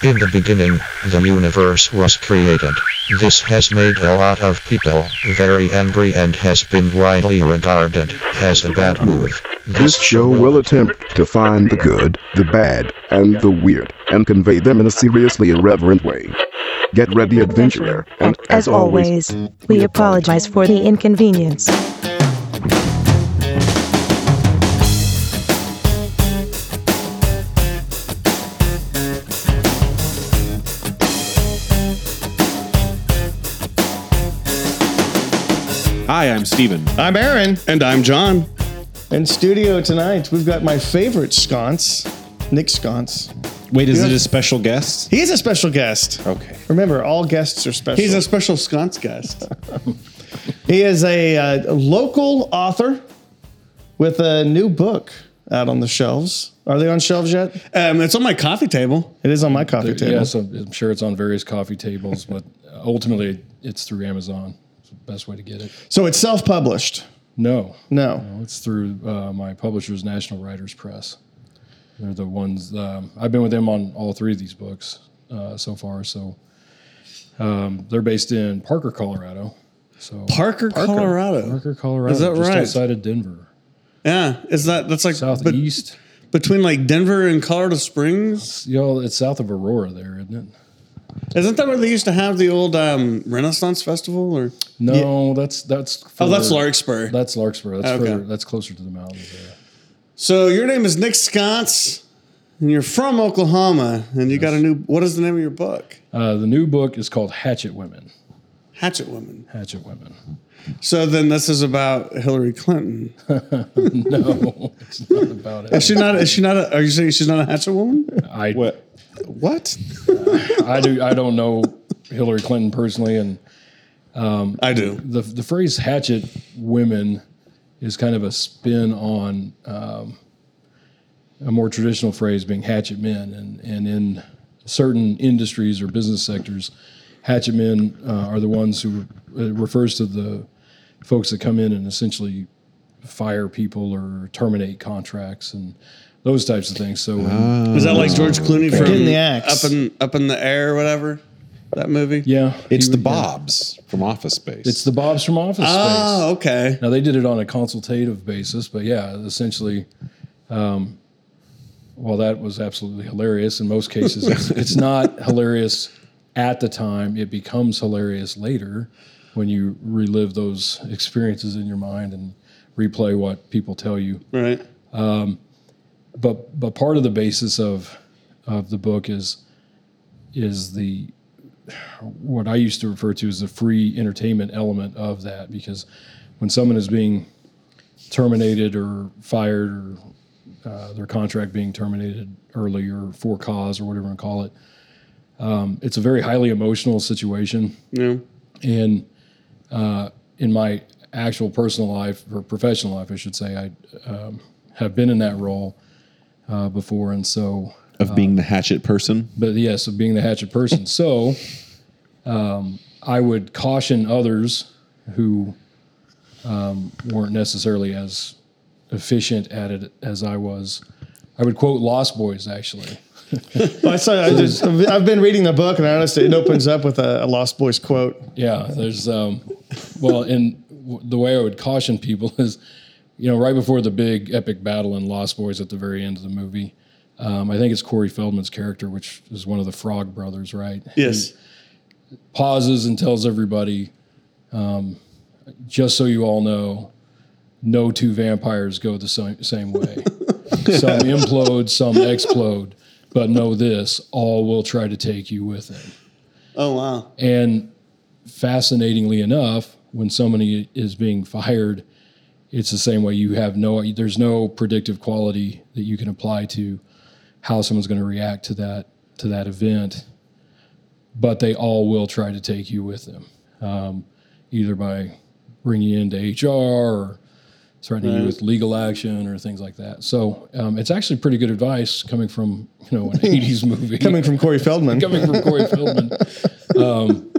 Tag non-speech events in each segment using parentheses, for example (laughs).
In the beginning, the universe was created. This has made a lot of people very angry and has been widely regarded as a bad move. This show will attempt to find the good, the bad, and the weird, and convey them in a seriously irreverent way. Get ready, adventurer, and As always, we apologize for the inconvenience. Hi, I'm Steven. I'm Aaron. And I'm John. In studio tonight, we've got my favorite sconce, Nick Sconce. Wait, is Yeah. it a special guest? He's a special guest. Okay. Remember, all guests are special. He's a special sconce guest. (laughs) he is a, uh, local author with a new book out on the shelves. Are they on shelves yet? Um, it's on my coffee table. It is on my coffee table. Yes, I'm, I'm sure it's on various coffee tables, but ultimately it's through Amazon. It's the best way to get it. So it's self-published. No, No. no, it's through uh, my publisher's National Writers Press. They're the ones um, I've been with them on all three of these books uh, so far. So um, they're based in Parker, Colorado. So Parker, Colorado. Parker, Colorado. Is that just right? outside of Denver, Yeah, is that that's like bet- southeast. between like Denver and Colorado Springs? you know, it's south of Aurora, there, isn't it? Isn't that where they used to have the old um, Renaissance Festival? Or No, that's that's. oh, that's Larkspur. That's Larkspur. That's Okay. further, That's closer to the mountains. There. so your name is Nick Sconce, and you're from Oklahoma, and you got a new. What is the name of your book? Uh, the new book is called Hatchet Women. Hatchet Women. Hatchet Women. So then this is about Hillary Clinton. (laughs) No, it's not about it. Is she not? Is she not? A, are you saying she's not a hatchet woman? I What? What? (laughs) I do I don't know Hillary Clinton personally, and I do. the the phrase "hatchet women" is kind of a spin on um, a more traditional phrase being hatchet men, and and in certain industries or business sectors, hatchet men uh, are the ones who it refers to the folks that come in and essentially fire people or terminate contracts and those types of things. So when- Is that like George Clooney from Getting the axe. up in up in the air or whatever? That movie. yeah, It's he the would- yeah. Bobs from Office Space. It's the Bobs from Office Space. Oh, okay. Now they did it on a consultative basis, but yeah, essentially, um, well, that was absolutely hilarious. In most cases, it's, (laughs) it's not hilarious at the time. It becomes hilarious later when you relive those experiences in your mind and replay what people tell you. Right. Um, But but part of the basis of of the book is is the what I used to refer to as the free entertainment element of that because when someone is being terminated or fired or uh, their contract being terminated early or for cause or whatever you want to call it, um, it's a very highly emotional situation. Yeah. And uh, in my actual personal life or professional life, I should say, I um, have been in that role uh, before, and so of being the hatchet person. but yes, of being the hatchet person. (laughs) so um, I would caution others who um, weren't necessarily as efficient at it as I was. I would quote Lost Boys actually. (laughs) I saw. I just, I've been reading the book, and I noticed it opens up with a, a Lost Boys quote. Yeah, there's um, well, and w- the way I would caution people (laughs) is, you know, right before the big epic battle in Lost Boys at the very end of the movie, um, I think it's Corey Feldman's character, which is one of the Frog brothers, right? Yes. pauses and tells everybody, um, just so you all know, no two vampires go the same, same way. (laughs) some implode, some explode, but know this: all will try to take you with them. Oh wow. And fascinatingly enough, when somebody is being fired, it's the same way. You have no, there's no predictive quality that you can apply to how someone's going to react to that to that event. But they all will try to take you with them, um, either by bringing you into HR or threatening you with legal action or things like that. So um, it's actually pretty good advice coming from you know an '80s (laughs) movie Coming from Corey Feldman. (laughs) coming from Corey Feldman. (laughs) Um,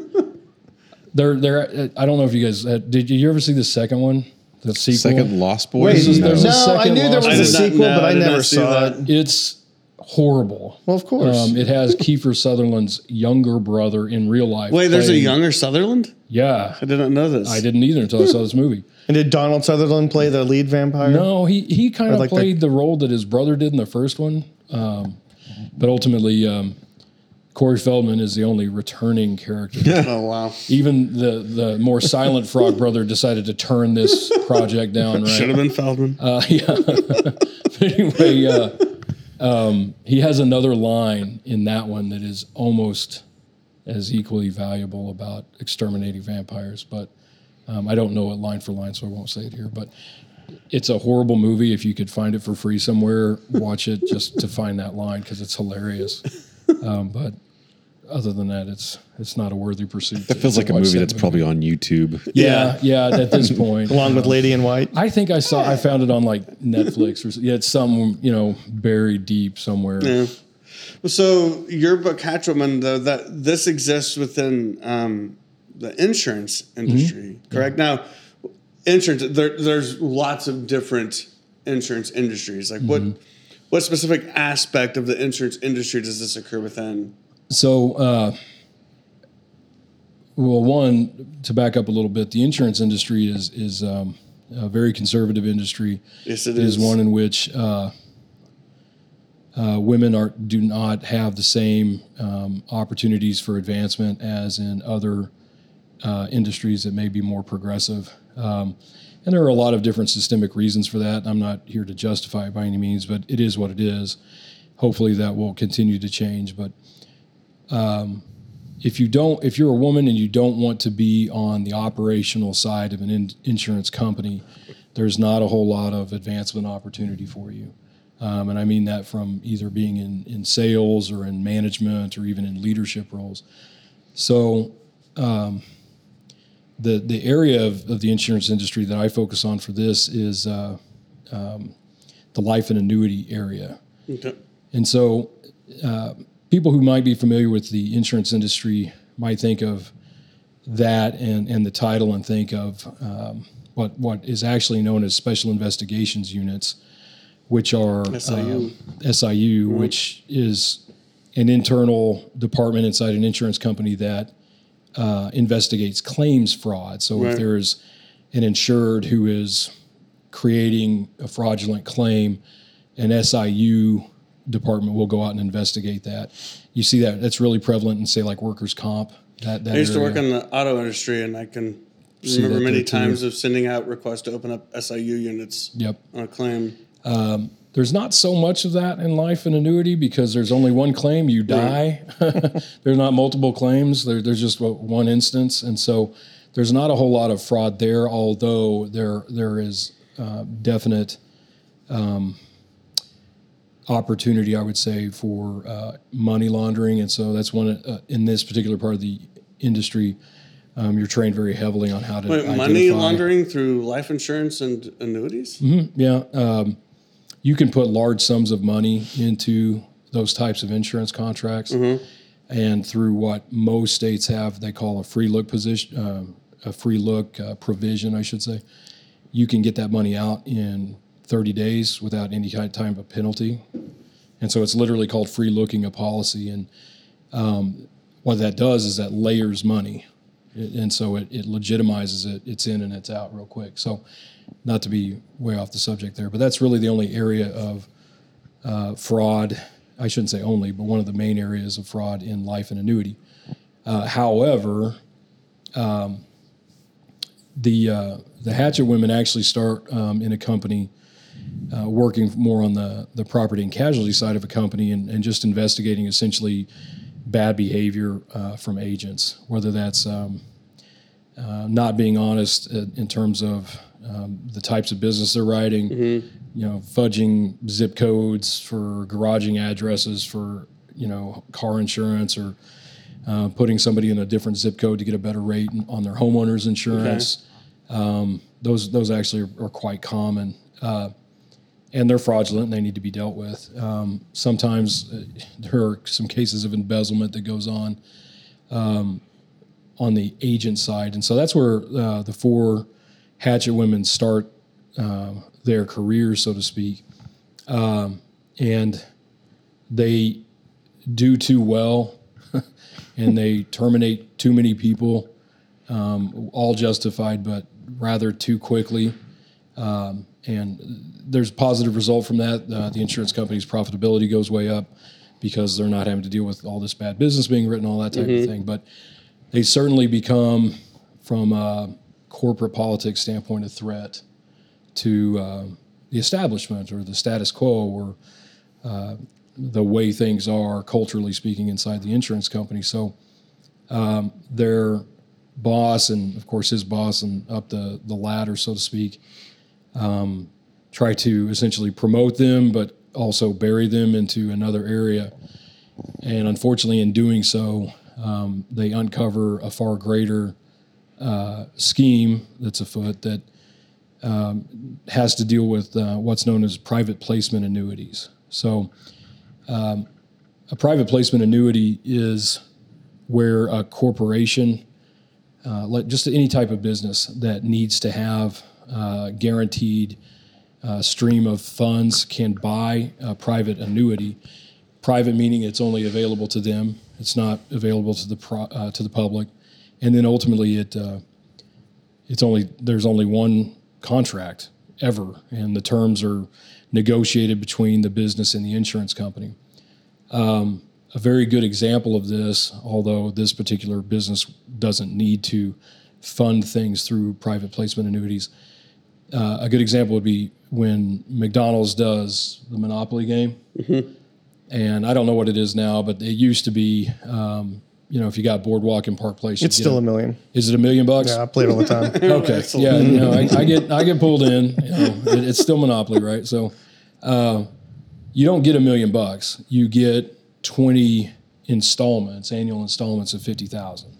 they're, they're, I don't know if you guys had, did you ever see the second one? The sequel? Second Lost Wait, Boys. There's a no, I second knew there was a Boys. I not- sequel, no, but I I did not never see saw that. it. It's horrible. Well, of course. Um, it has (laughs) Kiefer Sutherland's younger brother in real life. Wait, there's a playing- younger Sutherland? Yeah, I didn't know this. I didn't either until I saw this movie. (laughs) and did Donald Sutherland play the lead vampire? No, he he kind of like the- played the, role that his brother did in the first one, um, but ultimately, um, Corey Feldman is the only returning character. (laughs) Oh wow. Even the the more silent Frog brother decided to turn this (laughs) project down. Right? Should have been Feldman. Uh, (laughs) yeah. but anyway, uh, um, he has another line in that one that is almost as equally valuable about exterminating vampires. But um, I don't know it line for line, so I won't say it here. But it's a horrible movie. If you could find it for free somewhere, watch it just to find that line because it's hilarious. Um, but other than that, it's it's not a worthy pursuit. That feels like a movie that's probably on YouTube. yeah, yeah. At this (laughs) point, Along with Lady in White. I think I saw. I found it on like Netflix or s- yeah, it's some you know buried deep somewhere. Yeah. So your book Hatchet Women, though, that this exists within um, the insurance industry, correct? Now, insurance there, there's lots of different insurance industries. Like what what specific aspect of the insurance industry does this occur within? So, uh, well, one to back up a little bit, the insurance industry is is um, a very conservative industry. Yes, it It is is. one in which uh, uh, women are do not have the same um, opportunities for advancement as in other uh, industries that may be more progressive. Um, and there are a lot of different systemic reasons for that. I'm not here to justify it by any means, but it is what it is. Hopefully, that will continue to change. But um, if you don't, if you're a woman and you don't want to be on the operational side of an in- insurance company, there's not a whole lot of advancement opportunity for you. Um, and I mean that from either being in, in sales or in management or even in leadership roles. So, um, the the area of, of the insurance industry that I focus on for this is uh, um, the life and annuity area. Okay. And so, uh, people who might be familiar with the insurance industry might think of that and, and the title and think of um, what what is actually known as special investigations units, which are SIU. um, SIU, which is an internal department inside an insurance company that uh, investigates claims fraud. So Right. if there's an insured who is creating a fraudulent claim, an SIU department will go out and investigate that. You see that that's really prevalent in say like workers comp. That, that I used to work in the auto industry, and I can See remember many too. times of sending out requests to open up SIU units Yep. on a claim. There's not so much of that in life and annuity because there's only one claim, you die. (laughs) there's not multiple claims, there, there's just one instance. And so there's not a whole lot of fraud there, although there there is uh, definite um, opportunity, I would say, for uh, money laundering. And so that's one uh, in this particular part of the industry. Um, you're trained very heavily on how to Wait, money laundering through life insurance and annuities? Yeah, um, you can put large sums of money into those types of insurance contracts, and through what most states have, they call a free look position, um a free look uh, provision, I should say. You can get that money out in 30 days without any kind of time of penalty, and so it's literally called free looking a policy. And um, what that does is that layers money, and so it, it legitimizes it. It's in and it's out real quick. So not to be way off the subject there, but that's really the only area of uh, fraud. I shouldn't say only, but one of the main areas of fraud in life and annuity. Uh, however, um, the uh, the Hatchet women actually start um, in a company uh, working more on the the property and casualty side of a company and, and just investigating essentially bad behavior uh, from agents, whether that's um, uh, not being honest in in terms of um, the types of business they're writing, you know, fudging zip codes for garaging addresses for you know car insurance or uh, putting somebody in a different zip code to get a better rate on their homeowners insurance. Um, those those actually are, are quite common. Uh, and they're fraudulent and they need to be dealt with. Um, sometimes uh, there are some cases of embezzlement that goes on um, on the agent side. And so that's where uh, the four hatchet women start uh, their careers, so to speak. Um, and they do too well (laughs) and they terminate too many people, um, all justified, but rather too quickly. Um, and there's a positive result from that. Uh, the insurance company's profitability goes way up because they're not having to deal with all this bad business being written, all that type of thing. But they certainly become, from a corporate politics standpoint, a threat to uh, the establishment or the status quo or uh, the way things are culturally speaking inside the insurance company. So um, their boss and of course his boss and up the, the ladder, so to speak, um, try to essentially promote them, but also bury them into another area. And unfortunately, in doing so, um, they uncover a far greater uh, scheme that's afoot that um, has to deal with uh, what's known as private placement annuities. So, um, a private placement annuity is where a corporation, uh, like just any type of business that needs to have uh, guaranteed uh, stream of funds, can buy a private annuity. Private meaning it's only available to them; it's not available to the pro, uh, to the public. And then ultimately, it uh, it's only there's only one contract ever, and the terms are negotiated between the business and the insurance company. Um, a very good example of this, although this particular business doesn't need to fund things through private placement annuities, uh, a good example would be when McDonald's does the Monopoly game. And I don't know what it is now, but it used to be, um, you know, if you got Boardwalk in Park Place, It's you'd get still a million. Is it a million bucks? Yeah, I play it all the time. (laughs) Okay. (laughs) Yeah. You know, I, I get I get pulled in. You know, it, it's still monopoly, right? So, uh, you don't get a million bucks. You get twenty installments, annual installments of fifty thousand.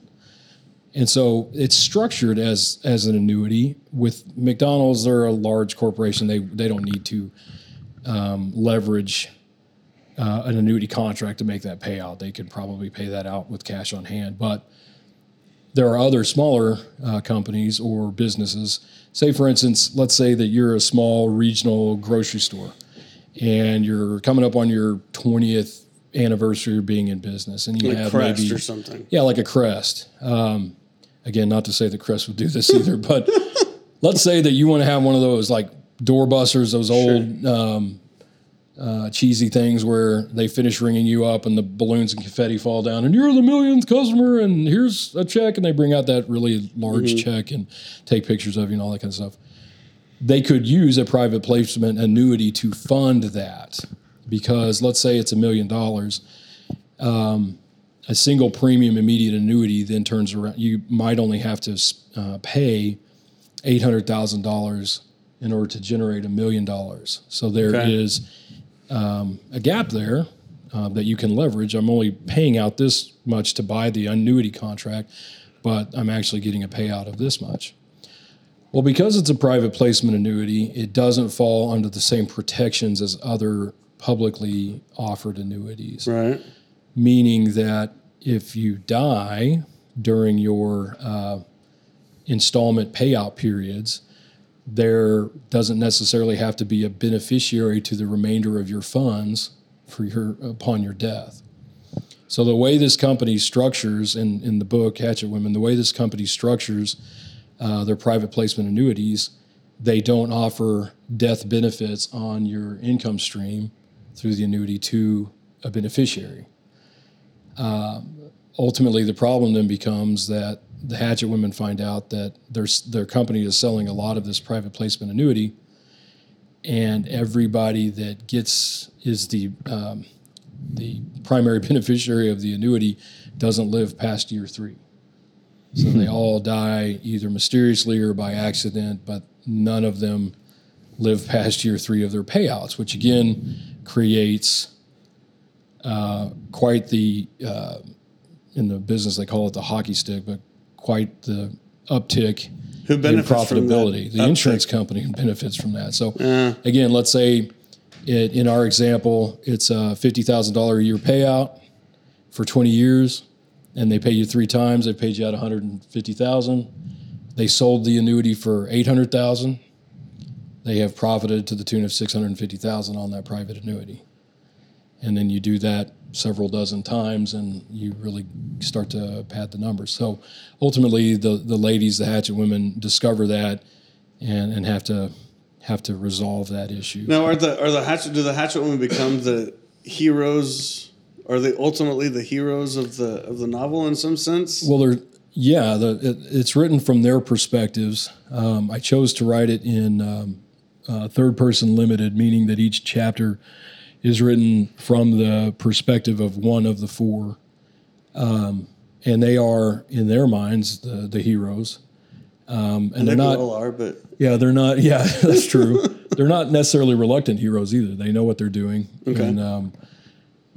And so it's structured as as an annuity. With McDonald's, they're a large corporation. They they don't need to um, leverage uh, an annuity contract to make that payout. They could probably pay that out with cash on hand. But there are other smaller uh, companies or businesses. Say, for instance, let's say that you're a small regional grocery store and you're coming up on your 20th anniversary of being in business and you Like have Crest maybe or something. yeah like a crest um, again not to say that Crest would do this either (laughs) but let's say that you want to have one of those like doorbusters those old um, uh, cheesy things where they finish ringing you up and the balloons and confetti fall down and you're the millionth customer and here's a check and they bring out that really large check and take pictures of you and all that kind of stuff. They could use a private placement annuity to fund that because let's say it's a million dollars um, a single premium immediate annuity then turns around you might only have to uh, pay $800000 in order to generate a million dollars so there is Okay. um, a gap there uh, that you can leverage i'm only paying out this much to buy the annuity contract but i'm actually getting a payout of this much well, because it's a private placement annuity, it doesn't fall under the same protections as other publicly offered annuities. Right. Meaning that if you die during your uh, installment payout periods, there doesn't necessarily have to be a beneficiary to the remainder of your funds for your upon your death. So the way this company structures in, in the book Hatchet Women, the way this company structures uh, their private placement annuities, they don't offer death benefits on your income stream through the annuity to a beneficiary. Um, ultimately, the problem then becomes that the Hatchet women find out that their, their company is selling a lot of this private placement annuity, and everybody that gets is the um, the primary (laughs) beneficiary of the annuity doesn't live past year three. So they all die either mysteriously or by accident, but none of them live past year three of their payouts, which again creates uh, quite the, uh, in the business they call it the hockey stick, but quite the uptick Who in benefits profitability. The uptick? insurance company (laughs) benefits from that. So again, let's say it, in our example, it's a fifty thousand dollar a year payout for twenty years, and they pay you three times. They paid you out one hundred and fifty thousand. They sold the annuity for eight hundred thousand. They have profited to the tune of six hundred and fifty thousand on that private annuity. And then you do that several dozen times, and you really start to pad the numbers. So ultimately, the the ladies, the hatchet women, discover that and and have to have to resolve that issue. Now, are the are the hatchet? Do the hatchet women become the heroes? Are they ultimately the heroes of the of the novel in some sense? Well, they're yeah, the, it, it's written from their perspectives. Um, I chose to write it in um, uh, third person limited, meaning that each chapter is written from the perspective of one of the four, um, and they are in their minds the the heroes. Um, and they they're not all are, but yeah, they're not. (laughs) Yeah, that's true. they're not necessarily reluctant heroes either. They know what they're doing, Okay. and um,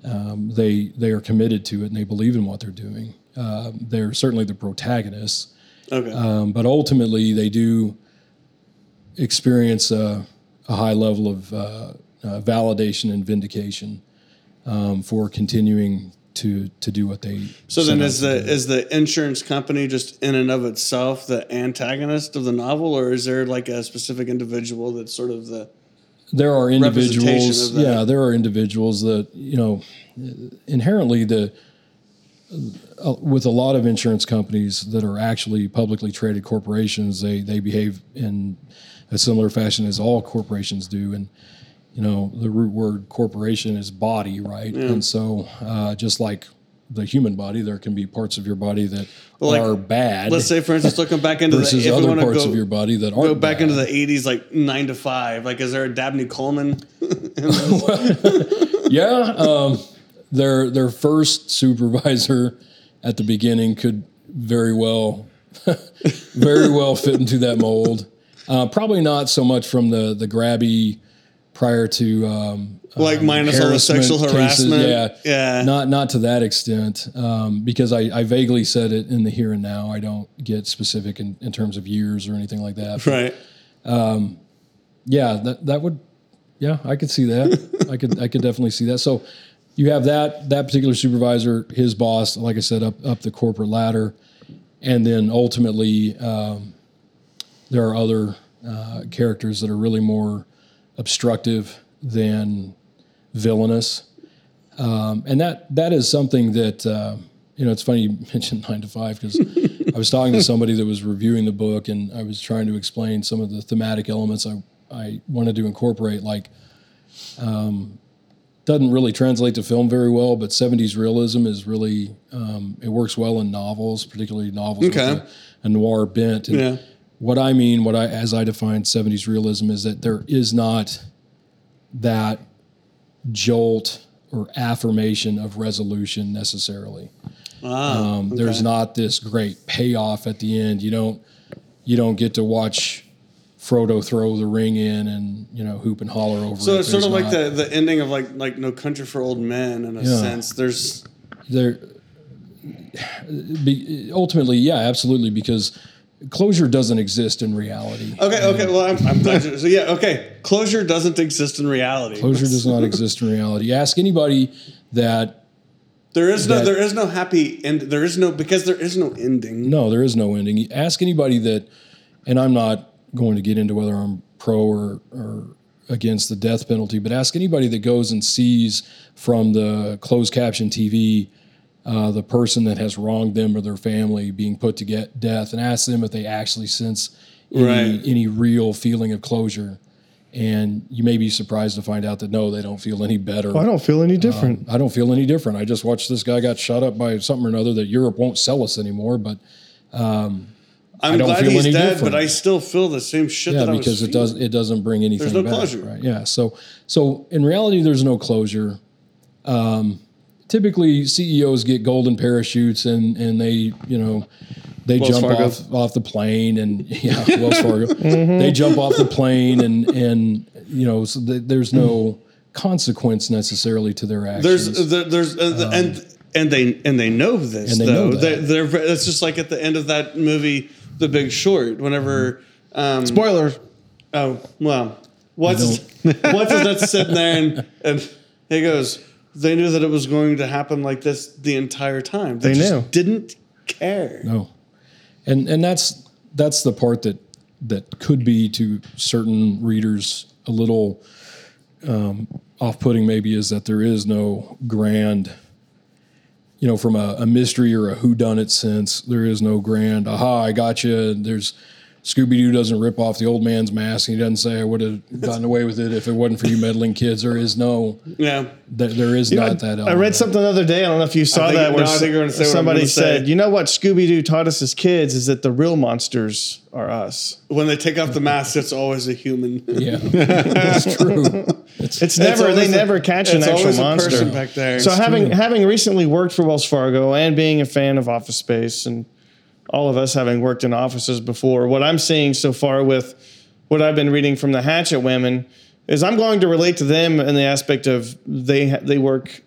um, they they are committed to it, and they believe in what they're doing. Uh, they're certainly the protagonists, okay. um, but ultimately they do experience a, a high level of uh, uh, validation and vindication um, for continuing to to do what they. so then, is the is the insurance company just in and of itself the antagonist of the novel, or is there like a specific individual that's sort of the there are individuals yeah there are individuals that you know inherently the uh, with a lot of insurance companies that are actually publicly traded corporations they they behave in a similar fashion as all corporations do and you know the root word corporation is body right and so uh, just like the human body there can be parts of your body that like, are bad let's say, for instance, looking back into the versus if other parts go, of your body that aren't Go back bad. into the '80s, like nine to five. Like, is there a Dabney Coleman? (laughs) (laughs) Yeah, um, their their first supervisor at the beginning could very well, (laughs) very well fit into that mold. Uh, probably not so much from the the grabby prior to um, Like um, minus all the harassment sexual cases. harassment? Yeah, Yeah. Not not to that extent, um, because I, I vaguely said it in the here and now. I don't get specific in, in terms of years or anything like that. right. Yeah, that that would, yeah, I could see that. (laughs) I could I could definitely see that. So you have that that particular supervisor, his boss, like I said, up up the corporate ladder, and then ultimately um, there are other uh, characters that are really more obstructive than villainous, um, and that that is something that. Uh, you know, it's funny you (laughs) mentioned nine to five because I was talking to (laughs) somebody that was reviewing the book, and I was trying to explain some of the thematic elements I I wanted to incorporate, like um, doesn't really translate to film very well, but 70s realism is really um, it works well in novels, particularly novels Okay. with a, a noir bent. And Yeah. What I mean, what I as I define 70s realism is that there is not that jolt or affirmation of resolution necessarily. Ah, Um, There's not this great payoff at the end. You don't you don't get to watch Frodo throw the ring in and you know hoop and holler over. So it. it's sort of like the, the ending of like like No Country for Old Men in a Yeah. sense. There's there be, ultimately yeah absolutely because closure doesn't exist in reality okay, okay. Well, I'm, I'm glad. You, so yeah, okay. Closure doesn't exist in reality. closure does not (laughs) exist in reality ask anybody that There is no that- there is no happy end. There is no because there is no ending. no there is no ending ask anybody that and i'm not going to get into whether i'm pro or, or against the death penalty but ask anybody that goes and sees from the closed caption tv uh, the person that has wronged them or their family being put to get death and ask them if they actually sense any, Right. any real feeling of closure and you may be surprised to find out that no they don't feel any better I don't feel any different. I don't feel any different. I just watched this guy got shot up by something or another that Europe won't sell us anymore. But I'm don't glad feel he's any dead, different. but I still feel the same shit yeah, that I because it does it doesn't bring anything no back. closure. Right? Yeah. So so in reality, there's no closure. Um, typically, CEOs get golden parachutes and and they you know they Wells jump Fargo. off off the plane and (laughs) yeah, Wells Fargo. (laughs) They jump off the plane and and you know so th- there's no consequence necessarily to their actions. There's there, there's uh, and and they and they know this Um, And they though. know that. They're, they're it's just like at the end of that movie, The Big Short. Whenever um, Spoiler. oh well, what's what's that's sitting there and and he goes. They knew that it was going to happen like this the entire time. They, They just knew. didn't care. No, and and that's that's the part that that could be to certain readers a little um, off-putting maybe is that there is no grand, you know, from a, a mystery or a whodunit sense. There is no grand. Aha, I got you. There's Scooby Doo doesn't rip off the old man's mask. And he doesn't say I would have (laughs) gotten away with it if it wasn't for you meddling kids. There is no, Yeah. there, there is You know, not that. I read something the other day. I don't know if you saw think- that. Where no, I think gonna say somebody gonna say. said, "You know what Scooby Doo taught us as kids is that the real monsters are us. When they take off the mask, it's always a human. Yeah, (laughs) it's true. It's never always they a- never catch an actual a monster. back there. So It's having having recently worked for Wells Fargo and being a fan of Office Space and all of us having worked in offices before, what I'm seeing so far with what I've been reading from the Hatchet women is I'm going to relate to them in the aspect of they they work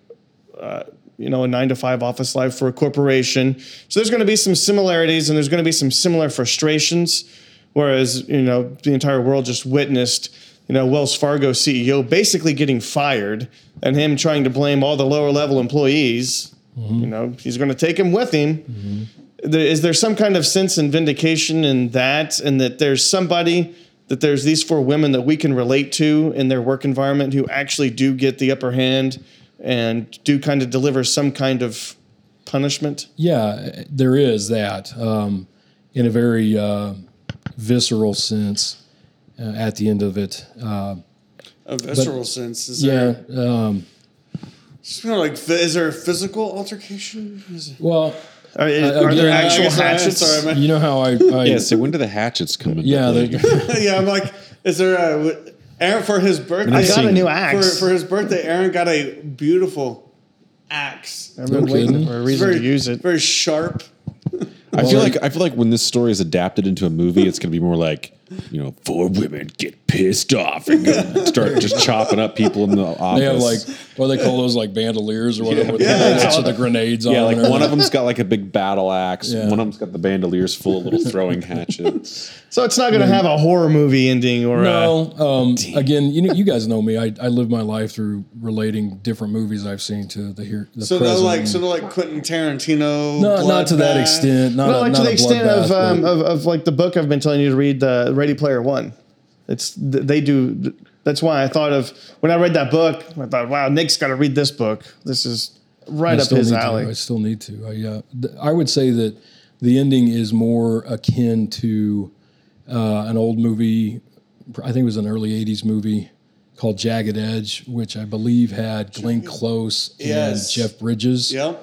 uh, you know, a nine to five office life for a corporation. So there's going to be some similarities and there's going to be some similar frustrations. Whereas, you know, the entire world just witnessed, you know, Wells Fargo CEO basically getting fired and him trying to blame all the lower level employees. You know, he's going to take him with him. There- Is there some kind of sense and vindication in that, and that there's somebody that there's these four women that we can relate to in their work environment who actually do get the upper hand and do kind of deliver some kind of punishment? Yeah, there is that um, in a very uh, visceral sense uh, at the end of it. Uh, A visceral sense. Is yeah. there, Um, it's kind of like, is there a physical altercation? Is it, well, uh, Are, are again, there I actual guess I- hatchets? sorry, man. you know how I, I Yeah, so when do the hatchets come in? yeah, play? they, (laughs) yeah, I'm like, is there a Aaron for his birthday? I got a new For, axe. for his birthday, Aaron got a beautiful axe. I've been No waiting kidding. for a reason very, to use it. Very sharp. I feel like I feel like when this story is adapted into a movie, it's going to be more like you know, four women get pissed off and go start just chopping up people in the office. they have like what do they call those like bandoliers or whatever with Yeah. the lots the grenades on. yeah, like them and one of them's got like a big battle axe. Yeah. One of them's got the bandoliers full of little throwing hatchets. So it's not going to have a horror movie ending or a, No, um, again, you know, you guys know me. I, I live my life through relating different movies I've seen to the here. The So they're like, so they're like Quentin Tarantino. no, not to that extent. Not, no, a- like to the a extent of, um, of of like the book I've been telling you to read, the Ready Player One. It's they do. That's why I thought of when I read that book. I thought, wow, Nick's got to read this book. This is right I up still his need to. alley. I still need to. I, uh, th- I would say that the ending is more akin to uh, an old movie. I think it was an early '80s movie called Jagged Edge, which I believe had Glenn Close Yes. and Jeff Bridges. Yep.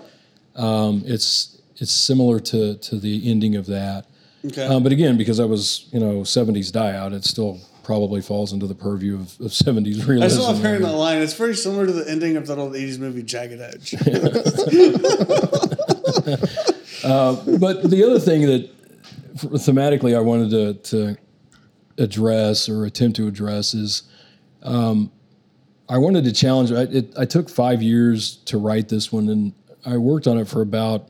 Um, it's it's similar to to the ending of that. Okay. Um, but again, because I was you know '70s die out, it still probably falls into the purview of, of '70s realism. I still love hearing that line. It's very similar to the ending of that old 80s movie, Jagged Edge. (laughs) but the other thing that thematically I wanted to, to address or attempt to address is um, I wanted to challenge. I, it, I took five years to write this one, and I worked on it for about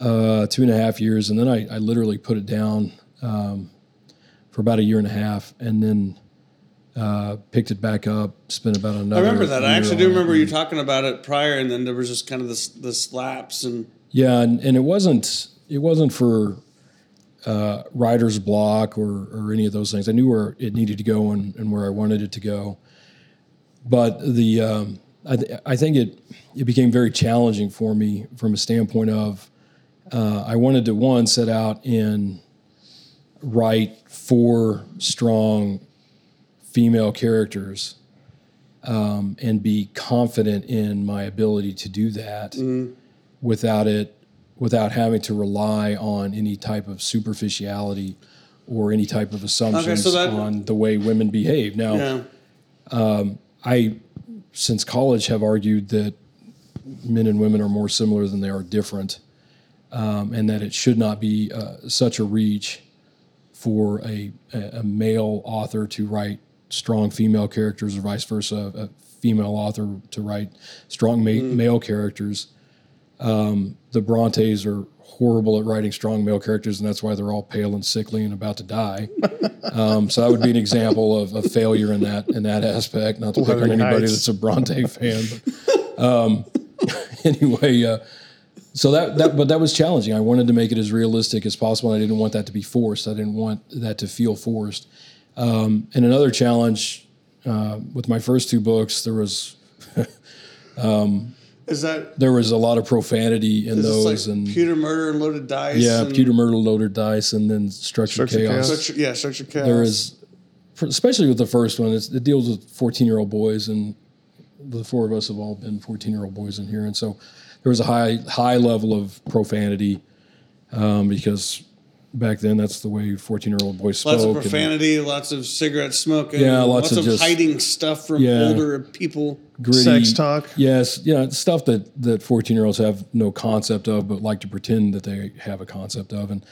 uh, two and a half years, and then I, I literally put it down um, for about a year and a half, and then uh, picked it back up. Spent about another. I remember that. I actually do remember you talking about it prior, and then there was just kind of this this lapse. And Yeah, and, and it wasn't it wasn't for uh, writer's block or or any of those things. I knew where it needed to go and, and where I wanted it to go, but the um, I, th- I think it it became very challenging for me from a standpoint of uh, I wanted to one set out and write four strong female characters um, and be confident in my ability to do that without it without having to rely on any type of superficiality or any type of assumptions that- on the way women behave. Now, yeah, I since college have argued that men and women are more similar than they are different, um, and that it should not be uh, such a reach for a, a male author to write strong female characters or vice versa, a female author to write strong ma- male characters. Um, the Brontes are horrible at writing strong male characters, and that's why they're all pale and sickly and about to die. (laughs) Um, so that would be an example of a failure in that in that aspect. Not to pick on anybody Heights. that's a Bronte fan, but (laughs) um, (laughs) anyway, uh, so that that but that was challenging. I wanted to make it as realistic as possible. I didn't want that to be forced. I didn't want that to feel forced. Um, and another challenge uh, with my first two books, there was (laughs) Is that there was a lot of profanity in is this those, like and Peter Murder and Loaded Dice? yeah, and Peter Myrtle loaded dice, and then structured, Structured chaos. Chaos. Structure, yeah, Structure Chaos. There is, especially with the first one, it's, it deals with fourteen-year-old boys, and the four of us have all been fourteen-year-old boys in here, and so there was a high high level of profanity um, because back then that's the way fourteen-year-old boys spoke. lots of and- profanity, lots of cigarette smoking. Yeah, lots of just- hiding stuff from Yeah. older people. gritty Sex talk. Yes, yeah, stuff that that fourteen year olds have no concept of, but like to pretend that they have a concept of, and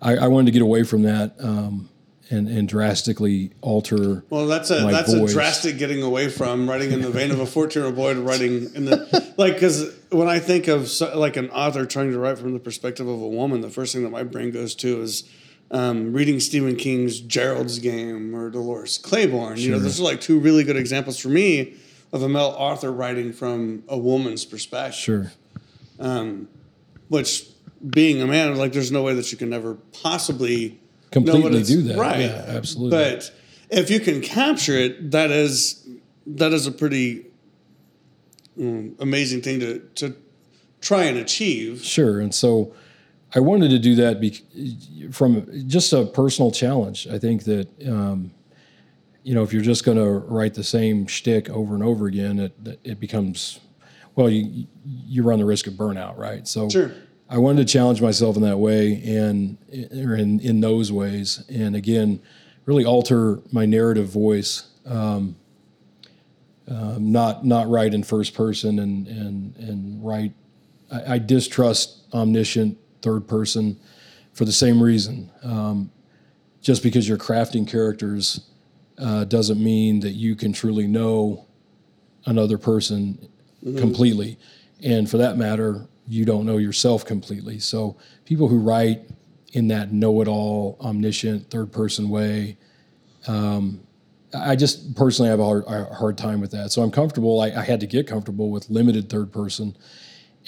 I, I wanted to get away from that um, and and drastically alter. Well, that's a that's voice. a drastic getting away from writing in the vein of a fourteen year old boy to writing in the (laughs) like because when I think of so, like an author trying to write from the perspective of a woman, the first thing that my brain goes to is um, reading Stephen King's Gerald's Game or Dolores Claiborne. You know, those are like two really good examples for me of a male author writing from a woman's perspective. Sure, Which, being a man, like there's no way that you can ever possibly completely do that. right? Yeah, absolutely. But if you can capture it, that is that is a pretty mm, amazing thing to to try and achieve. Sure. And so I wanted to do that bec from just a personal challenge. I think that, um, you know, if you're just going to write the same shtick over and over again, it, it becomes, well, you, you run the risk of burnout, right? So Sure. I wanted to challenge myself in that way and or in, in those ways. And again, really alter my narrative voice. Um, um, not not write in first person and and and write I, I distrust omniscient third person for the same reason. Um, just because you're crafting characters uh, doesn't mean that you can truly know another person completely. And for that matter, you don't know yourself completely. So people who write in that know it all, omniscient, third person way, um, I just personally have a hard, a hard time with that. So I'm comfortable. I, I had to get comfortable with limited third person,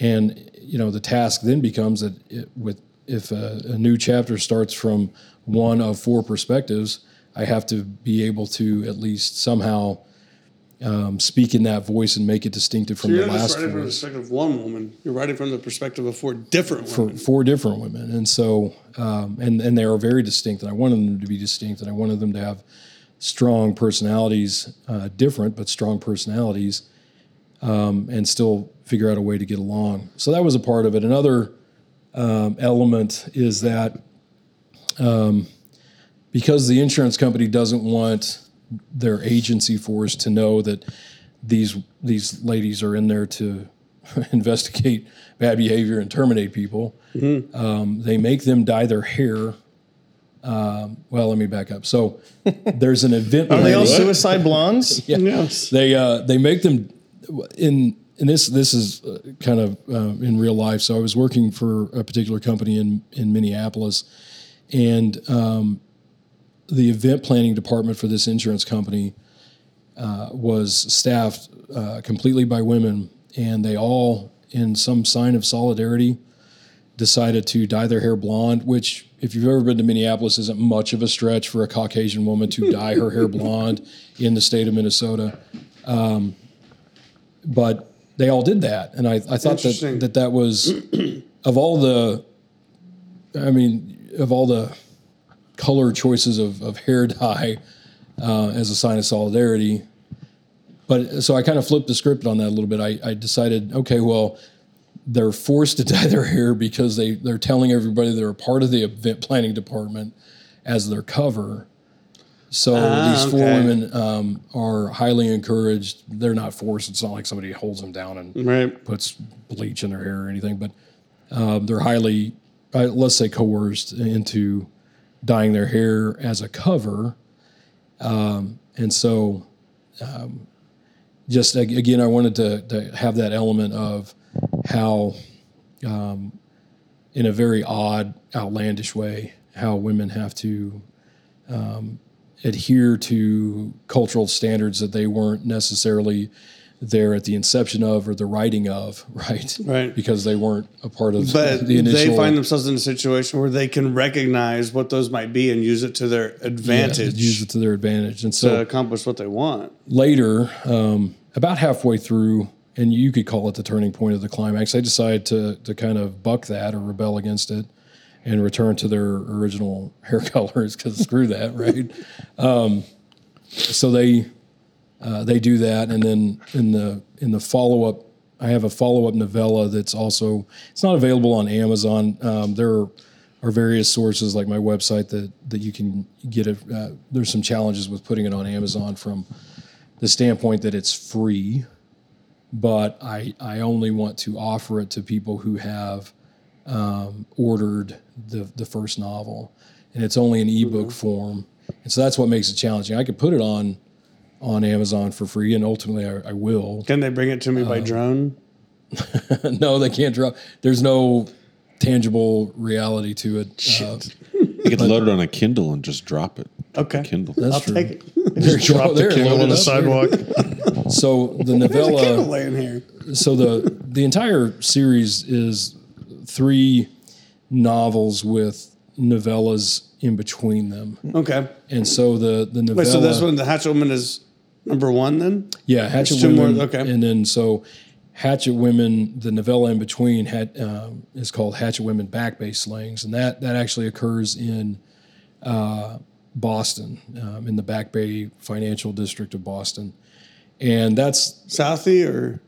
and you know the task then becomes that it, with if a, a new chapter starts from one of four perspectives, I have to be able to at least somehow um, speak in that voice and make it distinctive from You're the last writing from the perspective of one woman. You're writing from the perspective of four different for women. four different women, and so um, and and they are very distinct, and I wanted them to be distinct, and I wanted them to have strong personalities, uh, different but strong personalities, um, and still figure out a way to get along. So that was a part of it. Another um, element is that um, because the insurance company doesn't want their agency force to know that these these ladies are in there to (laughs) investigate bad behavior and terminate people. Um, they make them dye their hair. Um, well, let me back up. So there's an event. Are they all suicide blondes? (laughs) Yes. they uh, they make them in and this this is uh, kind of uh, in real life. So I was working for a particular company in in Minneapolis, and um, the event planning department for this insurance company uh, was staffed uh, completely by women, and they all, in some sign of solidarity, decided to dye their hair blonde. Which, if you've ever been to Minneapolis, isn't much of a stretch for a Caucasian woman to dye her hair blonde (laughs) in the state of Minnesota. Um, but they all did that, and I, I thought that, that that was of all the, I mean, of all the color choices of, of hair dye uh, as a sign of solidarity. But so I kind of flipped the script on that a little bit. I, I decided, okay, well, they're forced to (laughs) dye their hair because they, they're telling everybody they're a part of the event planning department as their cover. So Ah, these four okay. women um, are highly encouraged. They're not forced. It's not like somebody holds them down and Right. puts bleach in their hair or anything, but um, they're highly, uh, let's say, coerced into dyeing their hair as a cover. Um, and so, um, just again, I wanted to, to have that element of how, um, in a very odd, outlandish way, how women have to um, adhere to cultural standards that they weren't necessarily there at the inception of or the writing of, (laughs) right? Right. Because they weren't a part of But the initial. they find themselves in a situation where they can recognize what those might be and use it to their yeah, advantage use it to their advantage, and to so accomplish what they want. later, um, about halfway through, and you could call it the turning point of the climax, they decided to to kind of buck that or rebel against it and return to their original (laughs) hair colors because screw that, right? (laughs) Um, so they uh, they do that, and then in the in the follow up, I have a follow up novella that's also it's not available on Amazon. Um, there are various sources like my website that that you can get it. Uh, there's some challenges with putting it on Amazon from the standpoint that it's free, but I I only want to offer it to people who have um, ordered the the first novel, and it's only in ebook form, and so that's what makes it challenging. I could put it on on Amazon for free, and ultimately I, I will. Can they bring it to me Uh, by drone? (laughs) no, they can't drop. There's no tangible reality to it. Uh, You could load it (laughs) on a Kindle and just drop it. Okay. Kindle. that's I'll true. take it. (laughs) Just. Drop the There, Kindle on the sidewalk. So the There's a Kindle novella. laying here. so the the entire series is three novels with novellas in between them, Okay. and so the the novella. Wait, so this one, the Hatchet Woman, is number one then? Yeah, Hatchet two more, Women. okay. And then so Hatchet Women, the novella in between had um, is called Hatchet Women Back Bay Slayings, and that that actually occurs in uh, Boston, um, in the Back Bay Financial District of Boston, and that's Southie or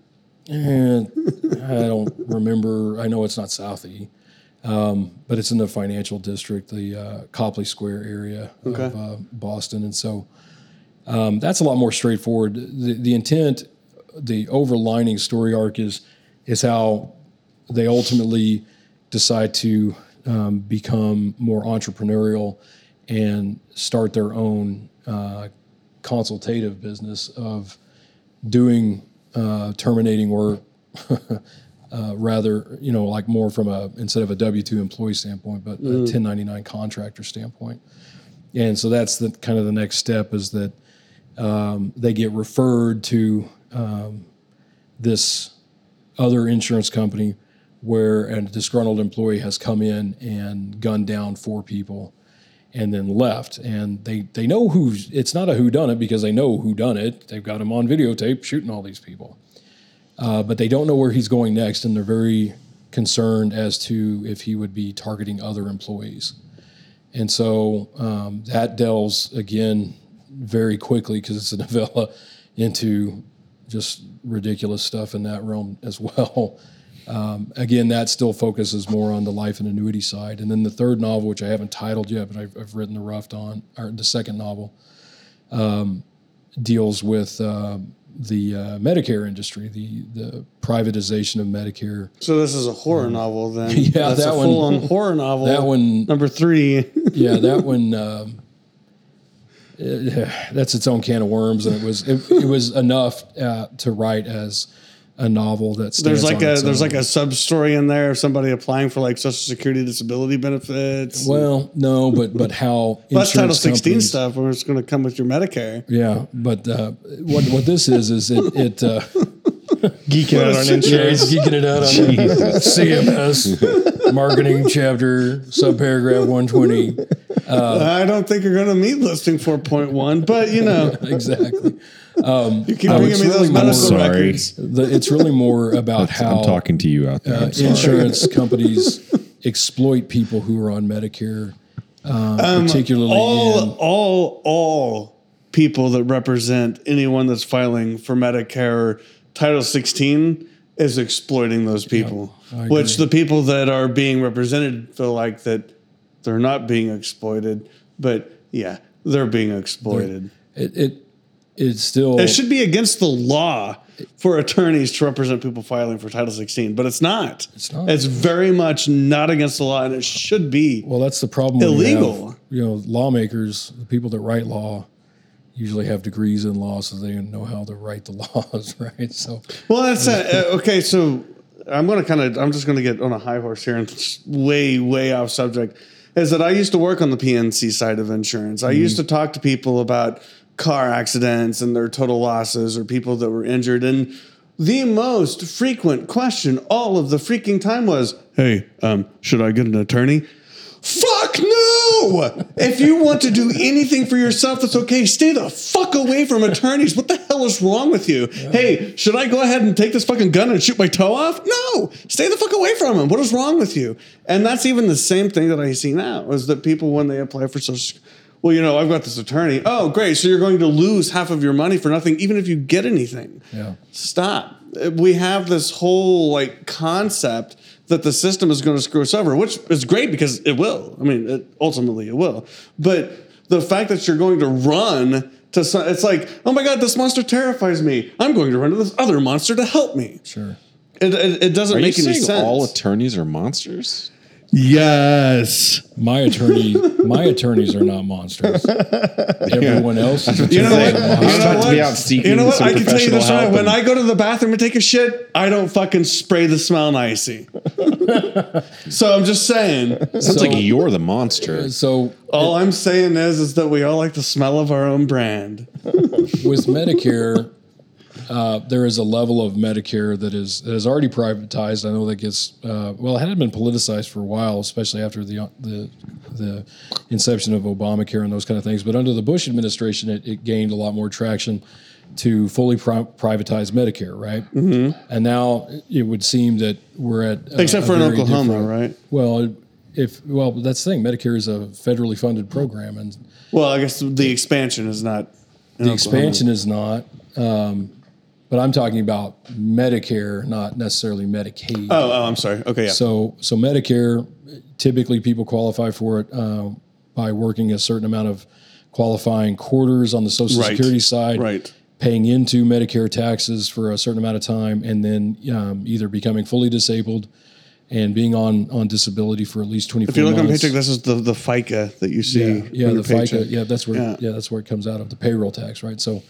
eh, I don't remember. I know it's not Southie. Um, but it's in the financial district, the uh, Copley Square area Okay. of uh, Boston, and so um, that's a lot more straightforward. The, the intent, the overlining story arc is is how they ultimately decide to um, become more entrepreneurial and start their own uh, consultative business of doing uh, terminating work. (laughs) Uh, rather, you know, like more from a instead of a W two employee standpoint, but a ten ninety nine contractor standpoint, and so that's the kind of the next step is that um, they get referred to um, this other insurance company where a disgruntled employee has come in and gunned down four people and then left. And they they know who's it's not a who done it because they know who done it. They've got him on videotape shooting all these people. Uh, but they don't know where he's going next and they're very concerned as to if he would be targeting other employees. And so um, that delves again very quickly because it's a (laughs) novella into just ridiculous stuff in that realm as well. Um, again, that still focuses more on the life and annuity side. And then the third novel, which I haven't titled yet, but I've, I've written the rough on, or the second novel, um, deals with uh, the uh, Medicare industry, the the privatization of Medicare. so this is a horror novel then? (laughs) Yeah, That's that a one- full on horror novel. That one number three. yeah, that (laughs) one. (sighs) That's its own can of worms, and it was it, it was enough uh, to write as a novel that stands There's like on a its there's own. like a sub story in there of somebody applying for like Social Security disability benefits. well, no, but but how (laughs) that's Title 16 stuff where it's going to come with your Medicare. Yeah, but uh, what what this is is it it uh, (laughs) Geeking out on yeah, insurance. it's geeking it out on (laughs) CMS marketing chapter subparagraph one twenty. I don't think you're going to meet listing 4.1, but you know, (laughs) Exactly. you keep bringing it's me those really medical more- Sorry. records. The, it's really more (laughs) about how I'm talking to you out there. uh, insurance companies (laughs) exploit people who are on Medicare, uh, particularly Um, All, in all, all people that represent anyone that's filing for Medicare or Title 16 is exploiting those people. I which the people that are being represented feel like that they're not being exploited, but yeah, they're being exploited. it, it it's still It should be against the law for attorneys to represent people filing for Title 16, but it's not. It's not. It's very much not against the law, and it should be. well that's the problem you have, Illegal. you know lawmakers the people that write law usually have degrees in law so they know how to write the (laughs) laws right so Well, that's uh, uh, okay. So I'm going to kind of, I'm just going to get on a high horse here and way, way off subject. Is that I used to work on the P&C side of insurance. I used to talk to people about car accidents and their total losses or people that were injured. And the most frequent question all of the freaking time was, Hey, um, should I get an attorney? Fuck no! If you want to do anything for yourself, that's okay. Stay the fuck away from attorneys. What the hell is wrong with you? Hey, should I go ahead and take this fucking gun and shoot my toe off? No! Stay the fuck away from them. What is wrong with you? And that's even the same thing that I see now is that people, when they apply for social well, you know, I've got this attorney. Oh, great. So you're going to lose half of your money for nothing, even if you get anything. Yeah. Stop. We have this whole like concept that the system is going to screw us over, which is great because it will. I mean, it, ultimately it will. But the fact that you're going to run to some, it's like, oh my god, this monster terrifies me. I'm going to run to this other monster to help me. Sure. It, it, it doesn't Are you make any sense. all attorneys are monsters? Yes. My attorney, my attorneys are not monsters. (laughs) Everyone else is You know what? You know about to what? be out you know what? I can tell you this right. When I go to the bathroom and take a shit, I don't fucking spray the smell nicey. (laughs) so I'm just saying. Sounds So- like you're the monster. So All I'm saying is, is that we all like the smell of our own brand. (laughs) with Medicare, uh, there is a level of Medicare that is that is already privatized. I know that gets uh, well. It had been politicized for a while, especially after the the the inception of Obamacare and those kind of things. But under the Bush administration, it, it gained a lot more traction to fully pri- privatize Medicare, right? Mm-hmm. And now it would seem that we're at a- Except for in Oklahoma, right? Well, if well, that's the thing. Medicare is a federally funded program, and Well, I guess the expansion is not. the Oklahoma. expansion is not. Um, but I'm talking about Medicare, not necessarily Medicaid. Oh, oh, I'm sorry. Okay, yeah. So, so Medicare, typically people qualify for it uh, by working a certain amount of qualifying quarters on the Social Right. Security side, Right. paying into Medicare taxes for a certain amount of time, and then um, either becoming fully disabled and being on on disability for at least 24 if you look on months. paycheck, this is the, the FICA that you see. Yeah, yeah, the paycheck. FICA. Yeah, that's where. Yeah. Yeah. that's where it comes out of the payroll tax, right? So,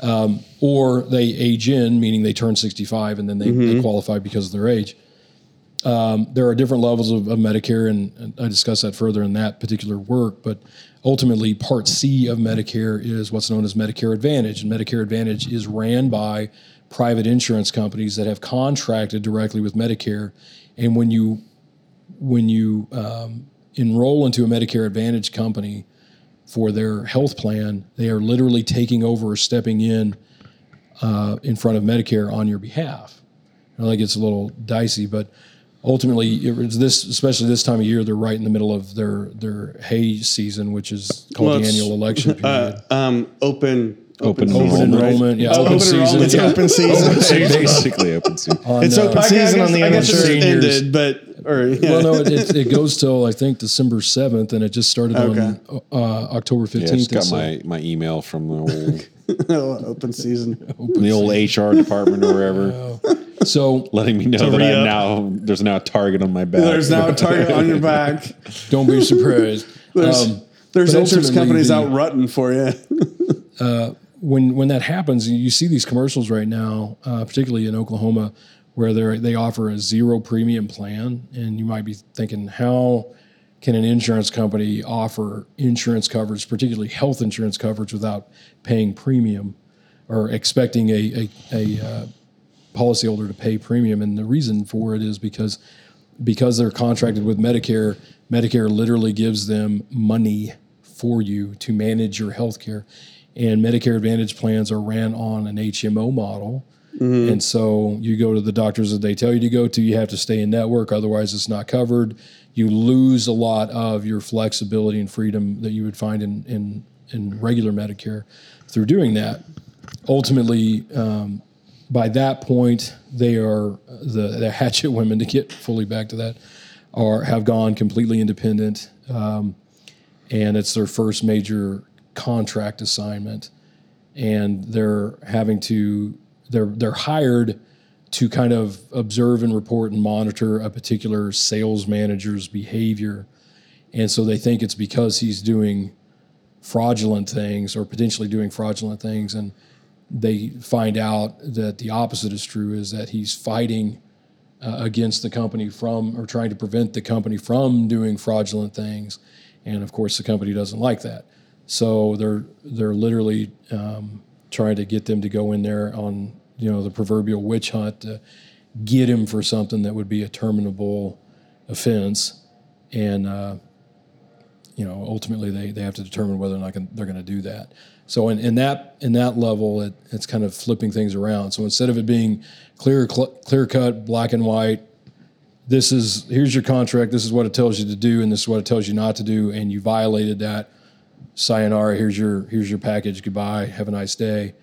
um, or they age in, meaning they turn sixty-five and then they, Mm-hmm. they qualify because of their age. Um, there are different levels of, of Medicare, and, and I discuss that further in that particular work. But ultimately, Part C of Medicare is what's known as Medicare Advantage, and Medicare Advantage is ran by private insurance companies that have contracted directly with Medicare. And when you when you um, enroll into a Medicare Advantage company for their health plan, they are literally taking over or stepping in uh, in front of Medicare on your behalf. I think it's a little dicey, but ultimately, it's this, especially this time of year, they're right in the middle of their their hay season, which is called Well, the annual election (laughs) period. Uh, um, open. Open open enrollment. enrollment, yeah, open, open season. enrollment, yeah. open season. Basically open season. On, (laughs) It's uh, open I season guess- on the I guess it just ended, but or yeah. Well, no, it, it, it goes (laughs) till I think December seventh, and it just started Okay. on uh, October Yeah, I fifteenth. just got my, my email from the old, (laughs) open season. the old HR department or wherever, so letting me know that I re-up. now there's now a target on my back. There's now a target on your back. don't be surprised. There's, Um, there's insurance companies the- out rutting for you. When when that happens, you see these commercials right now, uh, particularly in Oklahoma, where they they offer a zero premium plan, and you might be thinking, how can an insurance company offer insurance coverage, particularly health insurance coverage, without paying premium or expecting a a, a uh, policyholder to pay premium? And the reason for it is because because they're contracted with Medicare, Medicare literally gives them money for you to manage your health care. And Medicare Advantage plans are ran on an HMO model. And so you go to the doctors that they tell you to go to, you have to stay in network, otherwise, it's not covered. You lose a lot of your flexibility and freedom that you would find in, in, in regular Medicare through doing that. Ultimately, um, by that point, they are the, the hatchet women (laughs) to get fully back to that are have gone completely independent, um, and it's their first major contract assignment, and they're having to they're they're hired to kind of observe and report and monitor a particular sales manager's behavior, and so they think it's because he's doing fraudulent things or potentially doing fraudulent things and they find out that the opposite is true is that he's fighting uh, against the company from or trying to prevent the company from doing fraudulent things. And of course the company doesn't like that so they're they're literally um, trying to get them to go in there on you know the proverbial witch hunt to get him for something that would be a terminable offense and uh, you know, ultimately they, they have to determine whether or not can, they're going to do that. So in, in that in that level, it, it's kind of flipping things around. So instead of it being clear cl- clear cut, black and white, this is here's your contract. This is what it tells you to do, and this is what it tells you not to do, and you violated that. Sayonara. Here's your here's your package. Goodbye. Have a nice day.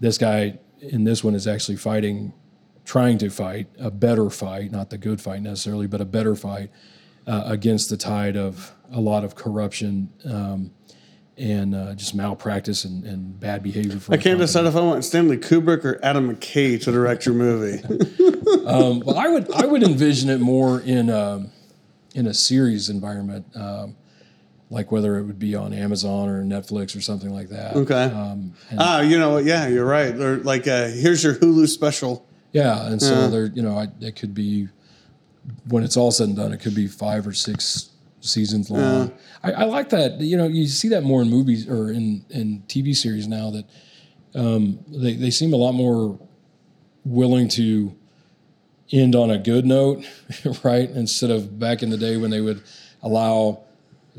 This guy in this one is actually fighting, trying to fight a better fight, not the good fight necessarily, but a better fight uh, against the tide of a lot of corruption um, and uh, just malpractice and, and bad behavior. For I can't decide if I want Stanley Kubrick or Adam McKay to direct your movie. (laughs) Um, well, I would I would envision it more in um, in a series environment, um, like whether it would be on Amazon or Netflix or something like that. Okay. Um, Ah, you know? Yeah, you're right. Or like, uh, here's your Hulu special. yeah, and so Yeah. there, you know, I, it could be when it's all said and done, it could be five or six seasons long. I, I like that. You know, you see that more in movies or in in TV series now that um, they they seem a lot more willing to end on a good note, (laughs) right? Instead of back in the day when they would allow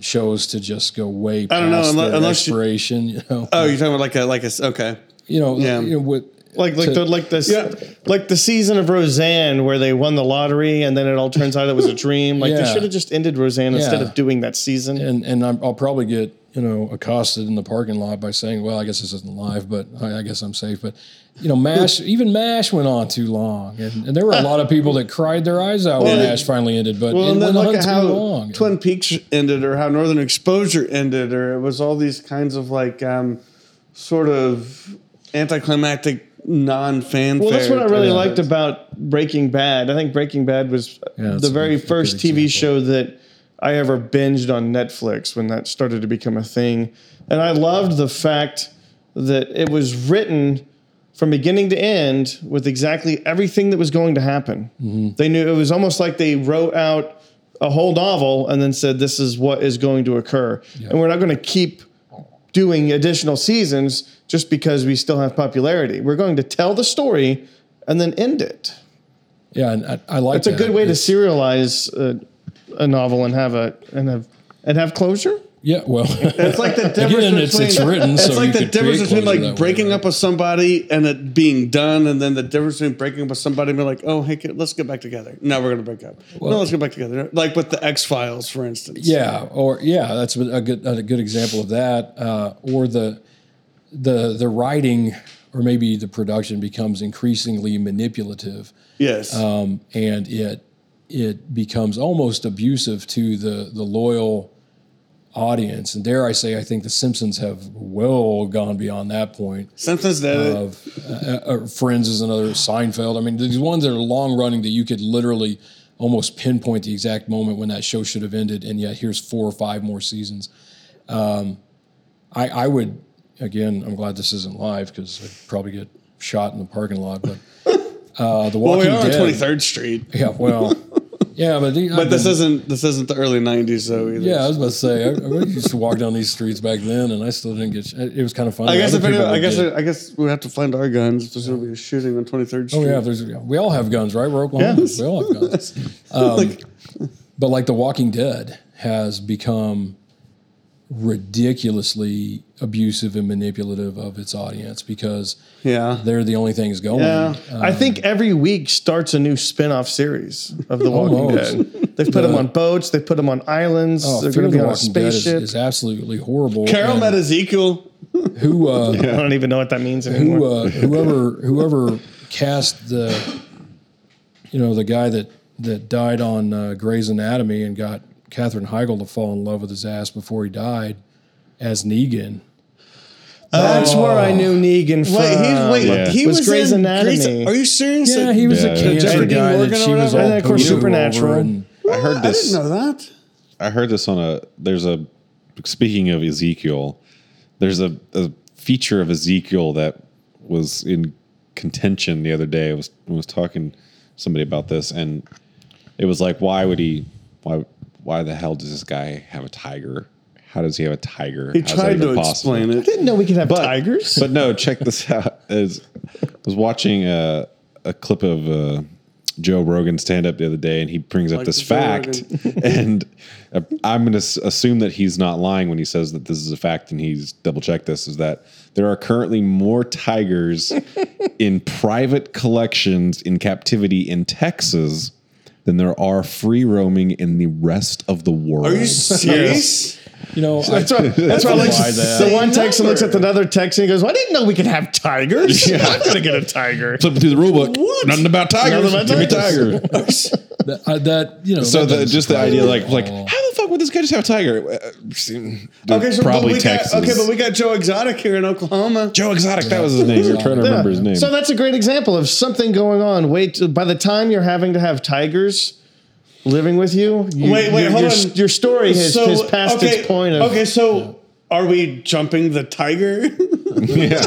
shows to just go way past don't know, unless- their unless you- expiration. You, know, Oh, you're talking about like a like a okay. you know, yeah. you know what. Like like to- the like this Yeah. like the season of Roseanne where they won the lottery and then it all turns out it was a dream. Like they should have just ended Roseanne instead of doing that season. and and I'm, I'll probably get you know accosted in the parking lot by saying, "Well, I guess this isn't live, but I, I guess I'm safe." But you know, Mash (laughs) even Mash went on too long, and, and there were a lot of people that cried their eyes out when Mash finally ended. But Well, it and then went look on at too how long. Twin Peaks ended, or how Northern Exposure ended, or it was all these kinds of like um, sort of anticlimactic non-fan. Well, that's what I really liked about Breaking Bad. I think Breaking Bad was Yeah, the very a good first TV example. show that I ever binged on Netflix when that started to become a thing. And I loved the fact that it was written from beginning to end with exactly everything that was going to happen. Mm-hmm. They knew it was almost like they wrote out a whole novel and then said, This is what is going to occur. And we're not going to keep doing additional seasons just because we still have popularity. We're going to tell the story and then end it. yeah, and I, I like It's a good way to serialize a, a novel and have a and have and have closure. Yeah, well, (laughs) It's like the (laughs) difference Again, between it's- it's written, It's so like the difference between like that way, breaking right? up with somebody and it being done, and then the difference between breaking up with somebody and being like, oh, hey, let's get back together. Now we're gonna break up. no, let's get back together. Like with the X Files, for instance. Yeah, or yeah, that's a good a good example of that. Uh, or the the the writing or maybe the production becomes increasingly manipulative, Yes. um, and it it becomes almost abusive to the the loyal audience. And dare I say, I think the Simpsons have well gone beyond that point. Simpsons did. Of uh, uh, Friends is another Seinfeld. I mean, these ones that are long running that you could literally almost pinpoint the exact moment when that show should have ended, and yet here's four or five more seasons. Um, I, I would again. I'm glad this isn't live because I'd probably get shot in the parking lot. But uh, the well, we are on Twenty Third Street, Yeah, well, yeah, but the, but this isn't this isn't the early '90s, though. Either. Yeah, I was about to say. I, I used to walk down these streets back then, and I still didn't get. It was kind of funny. I guess if people I guess. I guess we have to find our guns if there's going to be a shooting on 23rd Street. Oh yeah, there's we all have guns, right? We're Oklahoma. We all have guns. (laughs) Um, but like The Walking Dead has become ridiculously abusive and manipulative of its audience because yeah. they're the only things going. Yeah. I think every week starts a new spin-off series of The Walking Almost. Dead. They've put them on boats. They've put them on islands. Oh, They're going to the be on a Walking Dead is, is absolutely horrible. Carol And met Ezekiel. who uh, (laughs) I don't even know what that means anymore. who uh, whoever whoever cast the you know the guy that that died on uh, Grey's Anatomy and got Katherine Heigl to fall in love with his ass before he died as Negan. That's where I knew oh. Negan from. Wait, he, wait, Yeah. he Was was, Grey's in Anatomy. Grey's- are you serious? Yeah, he was Yeah, a yeah. cancer Jeffrey guy that she was whatever? all And then, of course, Supernatural. and- I heard this. I didn't know that. I heard this on a. There's a. Speaking of Ezekiel, there's a, a feature of Ezekiel that was in contention the other day. I was I was talking to somebody about this, and it was like, why would he? Why why the hell does this guy have a tiger? How does he have a tiger? He How's that tried even to possible? explain I didn't know we could have But- tigers. But no, check this out. As I was watching a, a clip of uh, Joe Rogan stand up the other day, and he brings up this Joe fact, (laughs) and uh, I'm going to assume that he's not lying when he says that this is a fact, and he's double checked this. Is that there are currently more tigers (laughs) in private collections in captivity in Texas than there are free roaming in the rest of the world. Are you (laughs) serious? You know, That's why. That's why. Like, Why that? the one Texan looks at another Texan and goes, "Well, "I didn't know we could have tigers. (laughs) Yeah. I'm gonna get a tiger." Flipping through the rule book, What? nothing about tigers. Nothing about Give me tiger. (laughs) that, uh, that you know. So that the, just the idea, like, like, how the fuck would this guy just have a tiger? Uh, Okay, so probably but we Texas. Got, okay, but we got Joe Exotic here in Oklahoma. Joe Exotic, that was his name. (laughs) We were trying to Yeah. remember his name. So that's a great example of something going on. Wait, by the time you're having to have tigers living with you, you Wait, wait, your, hold your, on. your story has, So, has passed okay, its point of. okay, so are we jumping the tiger? (laughs) yeah.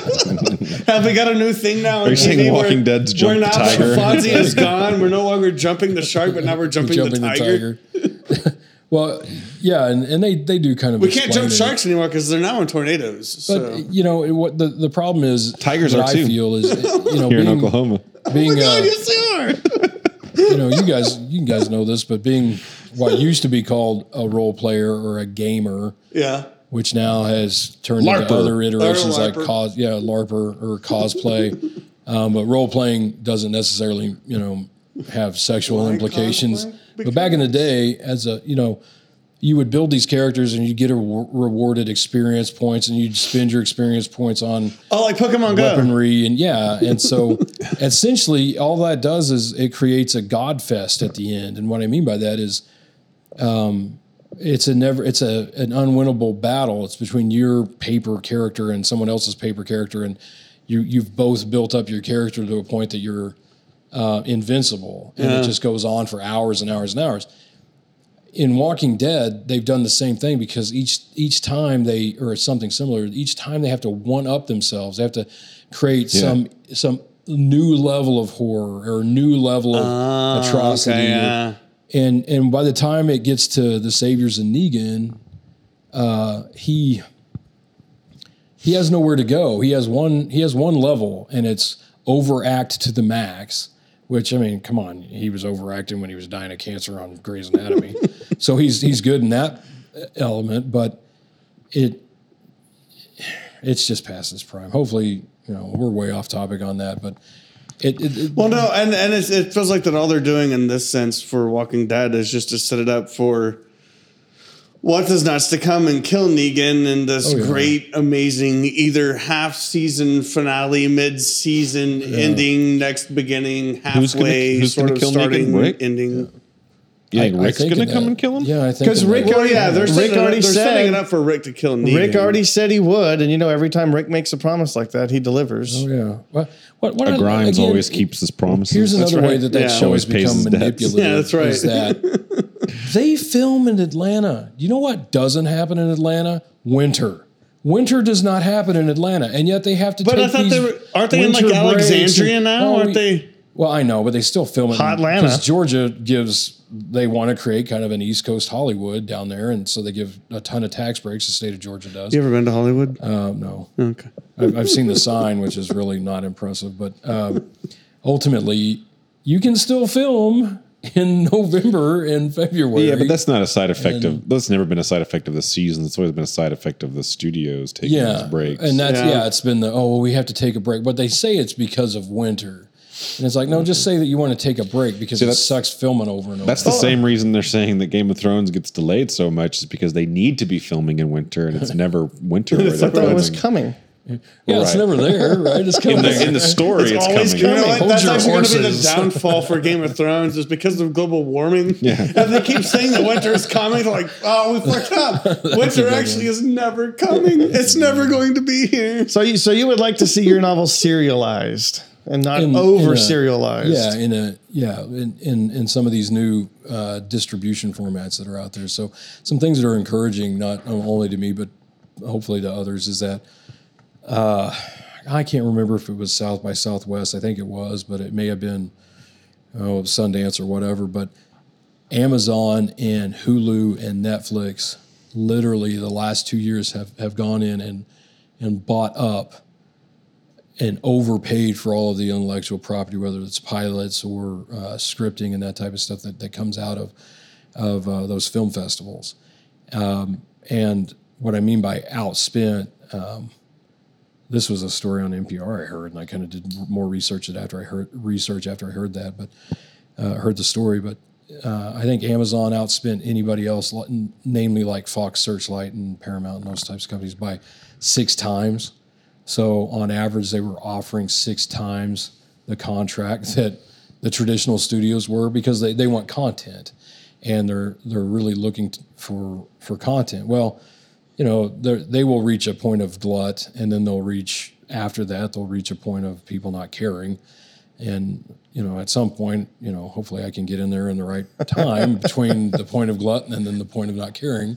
Have we got a new thing now? Are you saying Walking Dead's jump We're the tiger? Fonzie is (laughs) gone. We're no longer jumping the shark, but now we're jumping, jumping the tiger. tiger. Well, yeah, and, and they, they do kind of. We can't explain jump it. sharks anymore because they're now in tornadoes. But so. you know it- what the, the problem is Tigers are I too. feel is (laughs) you know Here in Oklahoma. (laughs) being Oh, uh, yes, they are. (laughs) you know you guys you guys know this, but being what used to be called a role player or a gamer, Yeah. which now has turned LARPer. into other iterations like LARPer. cos yeah larper or cosplay. um, but role playing doesn't necessarily you know have sexual implications. But back in the day, as a you know. You would build these characters and you get a re- rewarded experience points, and you'd spend your experience points on Oh, like Pokemon Go. weaponry and yeah and so (laughs) essentially all that does is it creates a god fest at the end and what i mean by that is um, it's a never it's a an unwinnable battle it's between your paper character and someone else's paper character and you you've both built up your character to a point that you're uh, invincible and Yeah. it just goes on for hours and hours and hours in Walking Dead, they've done the same thing because each each time they or something similar, each time they have to one up themselves. They have to create some some new level of horror or new level of atrocity. okay, yeah. and and by the time it gets to the saviors and Negan, uh, he he has nowhere to go. He has one he has one level, and it's overact to the max. Which I mean, come on, he was overacting when he was dying of cancer on Grey's Anatomy, (laughs) so he's he's good in that element. But it it's just past its prime. Hopefully, you know, we're way off topic on that, but it, it, it Well, no, and and it feels like that all they're doing in this sense for Walking Dead is just to set it up for what does nuts to come and kill Negan in this Oh, yeah. great, amazing either half season finale, mid season ending, next beginning, Who's gonna- halfway, who's sort gonna of kill Negan? starting, Rick? ending. You think I- I think gonna come that- and kill him? Yeah, I think 'Cause in Rick that- Well, yeah, they're Rick setting, already they're said- setting it up for Rick to kill Negan. Rick already said he would, and you know, every time Rick makes a promise like that, he delivers. Oh yeah. What what what I- Grimes again, always keeps his promises. Here's another way that that Yeah. show Always has become his debts. manipulative. (laughs) Yeah, that's right. Is that (laughs) they film in Atlanta. You know what doesn't happen in Atlanta? Winter. Winter does not happen in Atlanta, and yet they have to. But take I thought these they were- aren't they in, like, Alexandria and- now? Oh, Aren't we- they- Well, I know, but they still film it. Atlanta. Because Georgia gives they want to create kind of an East Coast Hollywood down there, and so they give a ton of tax breaks. The state of Georgia does. You ever been to Hollywood? Um, no, okay. I've, I've seen the (laughs) sign, which is really not impressive. But um, ultimately, you can still film in (laughs) November and February. Yeah, but that's not a side effect of. That's never been a side effect of the season. It's always been a side effect of the studios taking yeah, these breaks. and that's Yeah. yeah. It's been the oh, well, we have to take a break, but they say it's because of winter. And it's like, no, just say that you want to take a break because it sucks filming over and over. That's the same reason they're saying that Game of Thrones gets delayed so much is because they need to be filming in winter and it's (laughs) never winter. where I they're thought it was coming. Yeah, it's never there, right? It's (laughs) coming in the in the story. It's, always coming. You know what? Hold That's actually going to be the downfall for Game of Thrones is because of global warming. (laughs) Yeah. And they keep saying that winter is coming. They're like, oh, we fucked (laughs) up. Winter actually is never coming. It's never going to be here. So you, so you would like to see your novel serialized and not In- over in a- serialized. Yeah, in a yeah, in in, in some of these new uh, distribution formats that are out there. So some things that are encouraging, not only to me but hopefully to others, is that uh, I can't remember if it was South by Southwest. I think it was, but it may have been oh Sundance or whatever. But Amazon and Hulu and Netflix, literally the last two years have have gone in and and bought up and overpaid for all of the intellectual property, whether it's pilots or uh, scripting and that type of stuff that, that comes out of of uh, those film festivals. Um, and what I mean by outspent, um, this was a story on NPR I heard, and I kind of did more research it after I heard research after I heard that, but uh, heard the story. But uh, I think Amazon outspent anybody else, namely like Fox Searchlight and Paramount and those types of companies, by six times. So on average, they were offering six times the contract (laughs) that the traditional studios were because they, they want content and they're they're really looking for for content. Well, you know, they're- they will reach a point of glut, and then they'll reach after that they'll reach a point of people not caring, and you know, at some point, you know, hopefully I can get in there in the right time between (laughs) the point of glut and then the point of not caring,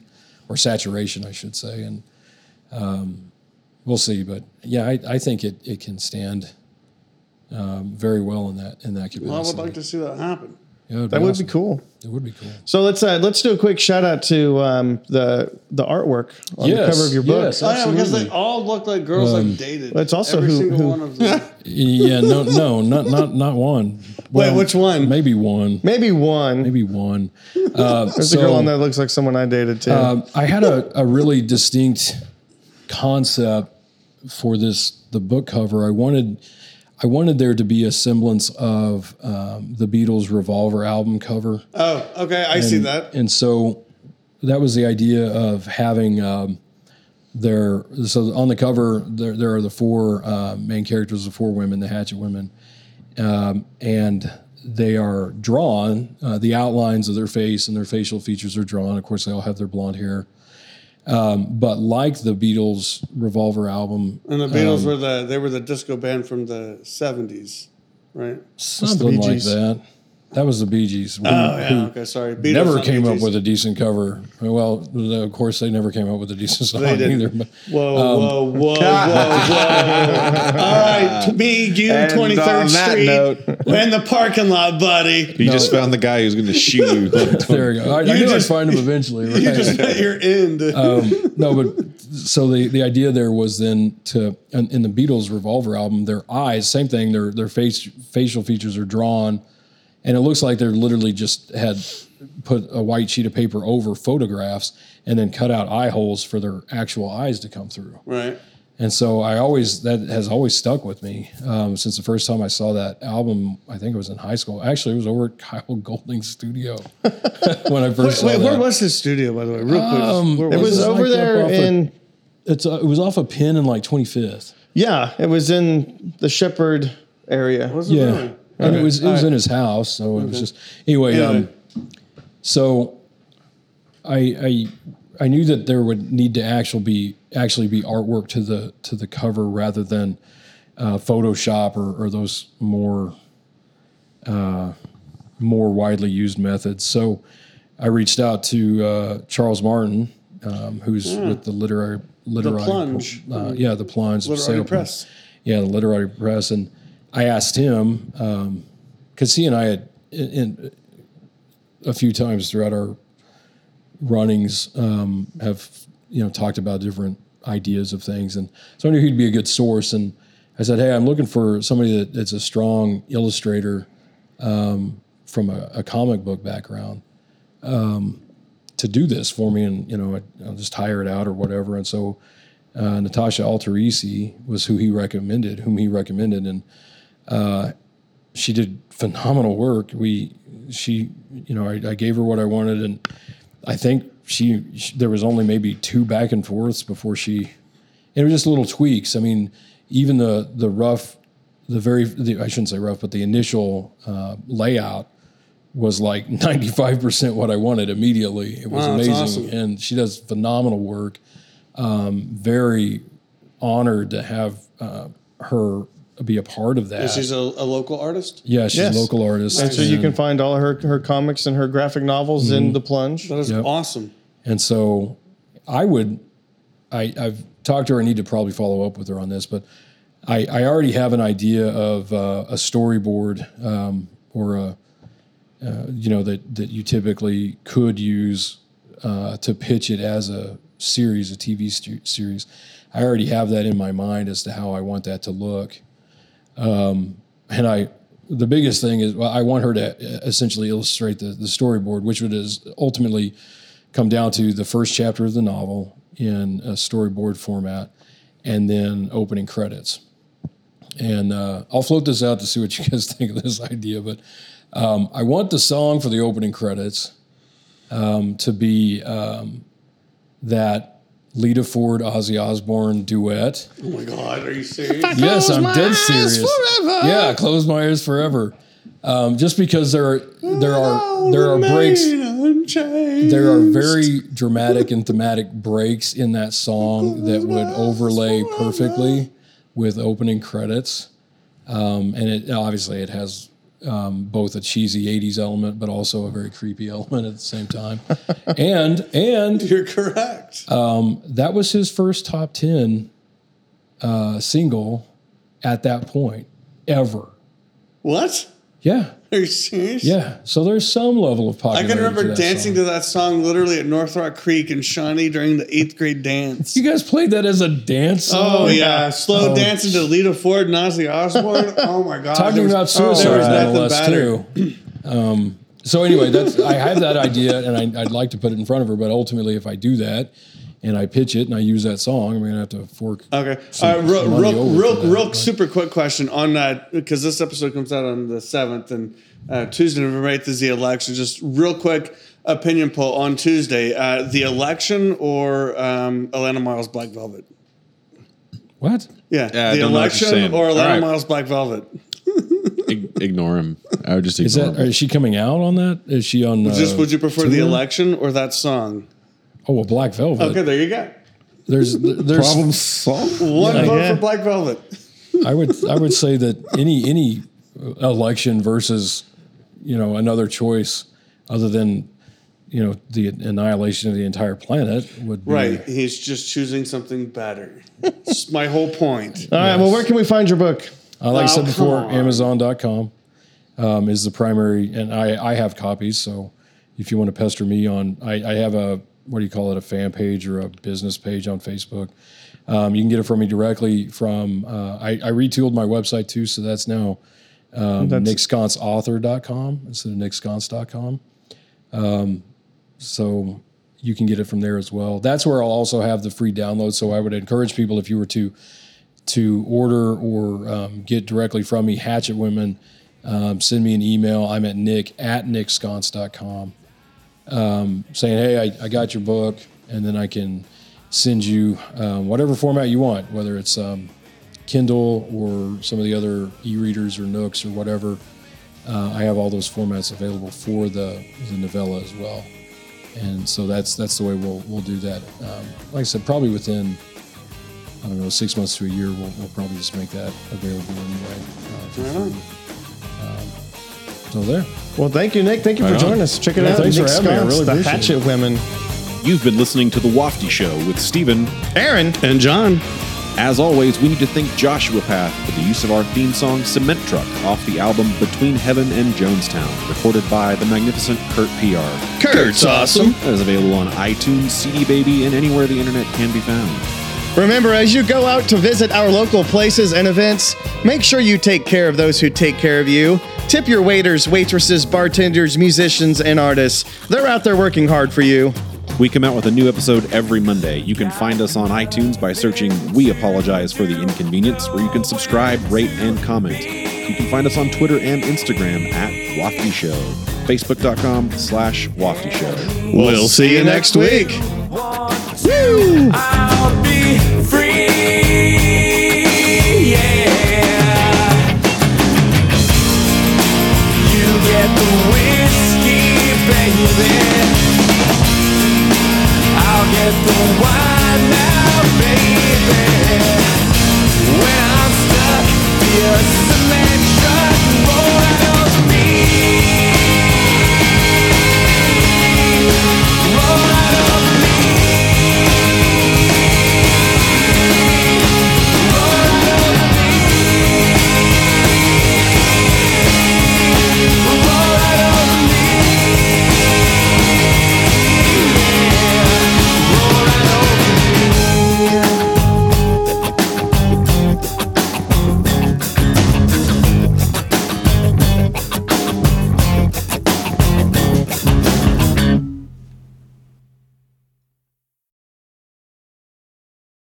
or saturation, I should say, and um, we'll see. But yeah, I, I think it it can stand. Um, very well in that in that capacity. Well, I would like to see that happen. Yeah, it'd That would awesome. be cool. It would be cool. So let's uh, let's do a quick shout out to um, the the artwork on the cover of your book. yes. Oh, yeah, because they all look like girls like dated. Well, it's also Every who- single who- one of them. (laughs) Yeah, no, no, not not not one. Wait, which one? Maybe one. Maybe one. Maybe one. (laughs) Uh, There's so, a girl on there that looks like someone I dated too. um, I had a, a really distinct concept for this the book cover. I wanted I wanted there to be a semblance of um, the Beatles Revolver album cover. Oh, okay, I see that. And so that was the idea of having um, their. So on the cover, there, there are the four uh, main characters, the four women, the Hatchet women, um, and they are drawn. Uh, the outlines of their face and their facial features are drawn. Of course, they all have their blonde hair. Um, but like the Beatles Revolver album, And the Beatles um, were the they were the disco band from the seventies, right? something like that. That was the Bee Gees. Oh yeah, okay, sorry. Beatles, never came Bee up with a decent cover. Well, of course, they never came up with a decent song They didn't. either. But Whoa, Um, whoa, whoa, whoa, whoa! (laughs) All right, me, you, And Twenty on Third that Street. note- We're in the parking lot, buddy. You just found the guy who's going to shoot you. (laughs) there you go. I, I knew just- I'd find him eventually. Right? You just (laughs) met your end. um, no, but so the the idea there was then to in, in the Beatles Revolver album, their eyes, same thing. Their their face facial features are drawn, and it looks like they're literally just had put a white sheet of paper over photographs and then cut out eye holes for their actual eyes to come through. right. And so I always that has always stuck with me um, since the first time I saw that album. I think it was in high school. Actually, it was over at (laughs) Kyle Golding's studio (laughs) when I first Wait, saw wait that. where was his studio, by the way? Real quick. Um, Where it was it? over Like there up off of- in It's uh, it was off a pin in like 25th. yeah, it was in the Shepherd area. Was it Yeah, really? and it was it was right. in his house, so it was just anyway. Anyway. Um, so I I I knew that there would need to actually be actually be artwork to the to the cover rather than uh, Photoshop or, or those more uh, more widely used methods. So I reached out to uh, Charles Martin, um, who's with the literary literary Plunge. uh, yeah, the plunge Literary sale- Press. yeah, the literary press, and I asked him because he and I had in, in a few times throughout our runnings um, have you know talked about different ideas of things, and so I knew he'd be a good source. And I said, "Hey, I'm looking for somebody that, that's a strong illustrator um, from a, a comic book background." to do this for me, and you know, I, I'll just hire it out or whatever. And so, uh, Natasha Alterisi was who he recommended, whom he recommended, and uh, she did phenomenal work. We, she, you know, I, I gave her what I wanted, and I think she, she, there was only maybe two back and forths before she, it was just little tweaks. I mean, even the the rough, the very, the, I shouldn't say rough, but the initial uh, layout was like (laughs) 95% what I wanted immediately. It was Wow, amazing. awesome. And she does phenomenal work. Um, very honored to have uh, her be a part of that. She's a, a local artist. yeah, she's Yes. a local artist. And so you can find all her her comics and her graphic novels in the plunge. That is Yep. awesome. And so I would, I, I've talked to her. I need to probably follow up with her on this, but I, I already have an idea of uh, a storyboard um, or a, uh, you know, that, that you typically could use uh, to pitch it as a series, a TV stu- series. I already have that in my mind as to how I want that to look. Um, and I, the biggest thing is, well, I want her to essentially illustrate the, the storyboard, which would is ultimately come down to the first chapter of the novel in a storyboard format, and then opening credits. And uh, I'll float this out to see what you (laughs) guys think of this idea. But um, I want the song for the opening credits um, to be um, that Lita Ford Ozzy Osbourne duet. Oh my God, are you serious? Yes, I'm dead serious. Yeah, close my ears forever. Um, just because there are there are there are breaks. There are very dramatic and thematic breaks in that song that would overlay perfectly with opening credits. Um, and it obviously it has um, both a cheesy '80s element, but also a very creepy (laughs) element at the same time. and and (laughs) You're correct. that was his first top ten uh, single at that point ever. what? Yeah, Are you serious? yeah. So there's some level of I popularity. can remember to that dancing song. to that song literally at North Rock Creek in Shawnee during the eighth grade dance. You guys played that as a dance song? Oh yeah, slow Oh. dancing to Lita Ford and Ozzy Osbourne. (laughs) Oh my god, Talking there was- about suicide better. too. (clears throat) Um, so anyway, that's I have that idea, and I, I'd like to put it in front of her. But ultimately, if I do that and I pitch it and I use that song, I'm going to have to fork. Okay. some All right, real, money real, real, that, real but- super quick question on that because this episode comes out on the seventh and uh, Tuesday, November eighth is the election. Just real quick opinion poll on Tuesday: uh, the election or um, Alannah Myles Black Velvet? What? Yeah, Yeah, the don't know what you're election or Alannah All right. Myles Black Velvet. (laughs) Ignore him. I would just Is ignore that? him. Is she coming out on that? Is she on? Uh, Just would you prefer the election or that song? Oh, well, Black Velvet. Okay, there you go. There's (laughs) there's Problem solved. One Yeah. vote Yeah. for Black Velvet. I would I would say that any any election versus you know another choice other than you know the annihilation of the entire planet would be Right, he's just choosing something better. That's my whole point. All right. Well, where can we find your book? Uh, like I Oh, said before, on. Amazon.com um, is the primary, and I, I have copies. So if you want to pester me on, I, I have a what do you call it, a fan page or a business page on Facebook. Um, you can get it from me directly from. Uh, I, I retooled my website too, so that's now um, That's- nicksconceauthor.com instead of nicksconce.com. Um, so you can get it from there as well. That's where I'll also have the free download. So I would encourage people if you were to to order or um, get directly from me, Hatchet Women, um, send me an email. I'm at nick at nicksconce.com um, saying, hey, I, I got your book. And then I can send you um, whatever format you want, whether it's um, Kindle or some of the other e readers or Nooks or whatever. Uh, I have all those formats available for the, the novella as well. And so that's that's the way we'll, we'll do that. Um, like I said, probably within I don't know, six months to a year, we'll, we'll probably just make that available anyway. Uh, for free. So there. Well, thank you, Nick. Thank you Right for on. joining us. Check it Yeah, out. thanks for Nick having me. I Sconce, really the appreciate it. Hatchet Women. You've been listening to The Wafty Show with Stephen, Aaron. And John. As always, we need to thank Joshua Path for the use of our theme song Cement Truck off the album Between Heaven and Jonestown, recorded by the magnificent Kurt PR. Kurt's awesome. That is available on iTunes, CD Baby, and anywhere the internet can be found. Remember, as you go out to visit our local places and events, make sure you take care of those who take care of you. Tip your waiters, waitresses, bartenders, musicians, and artists. They're out there working hard for you. We come out with a new episode every Monday. You can find us on iTunes by searching We Apologize for the Inconvenience, where you can subscribe, rate, and comment. You can find us on Twitter and Instagram at Wafty Show, Facebook.com slash Wafty Show. We'll see you next week. Out Just wine now, baby.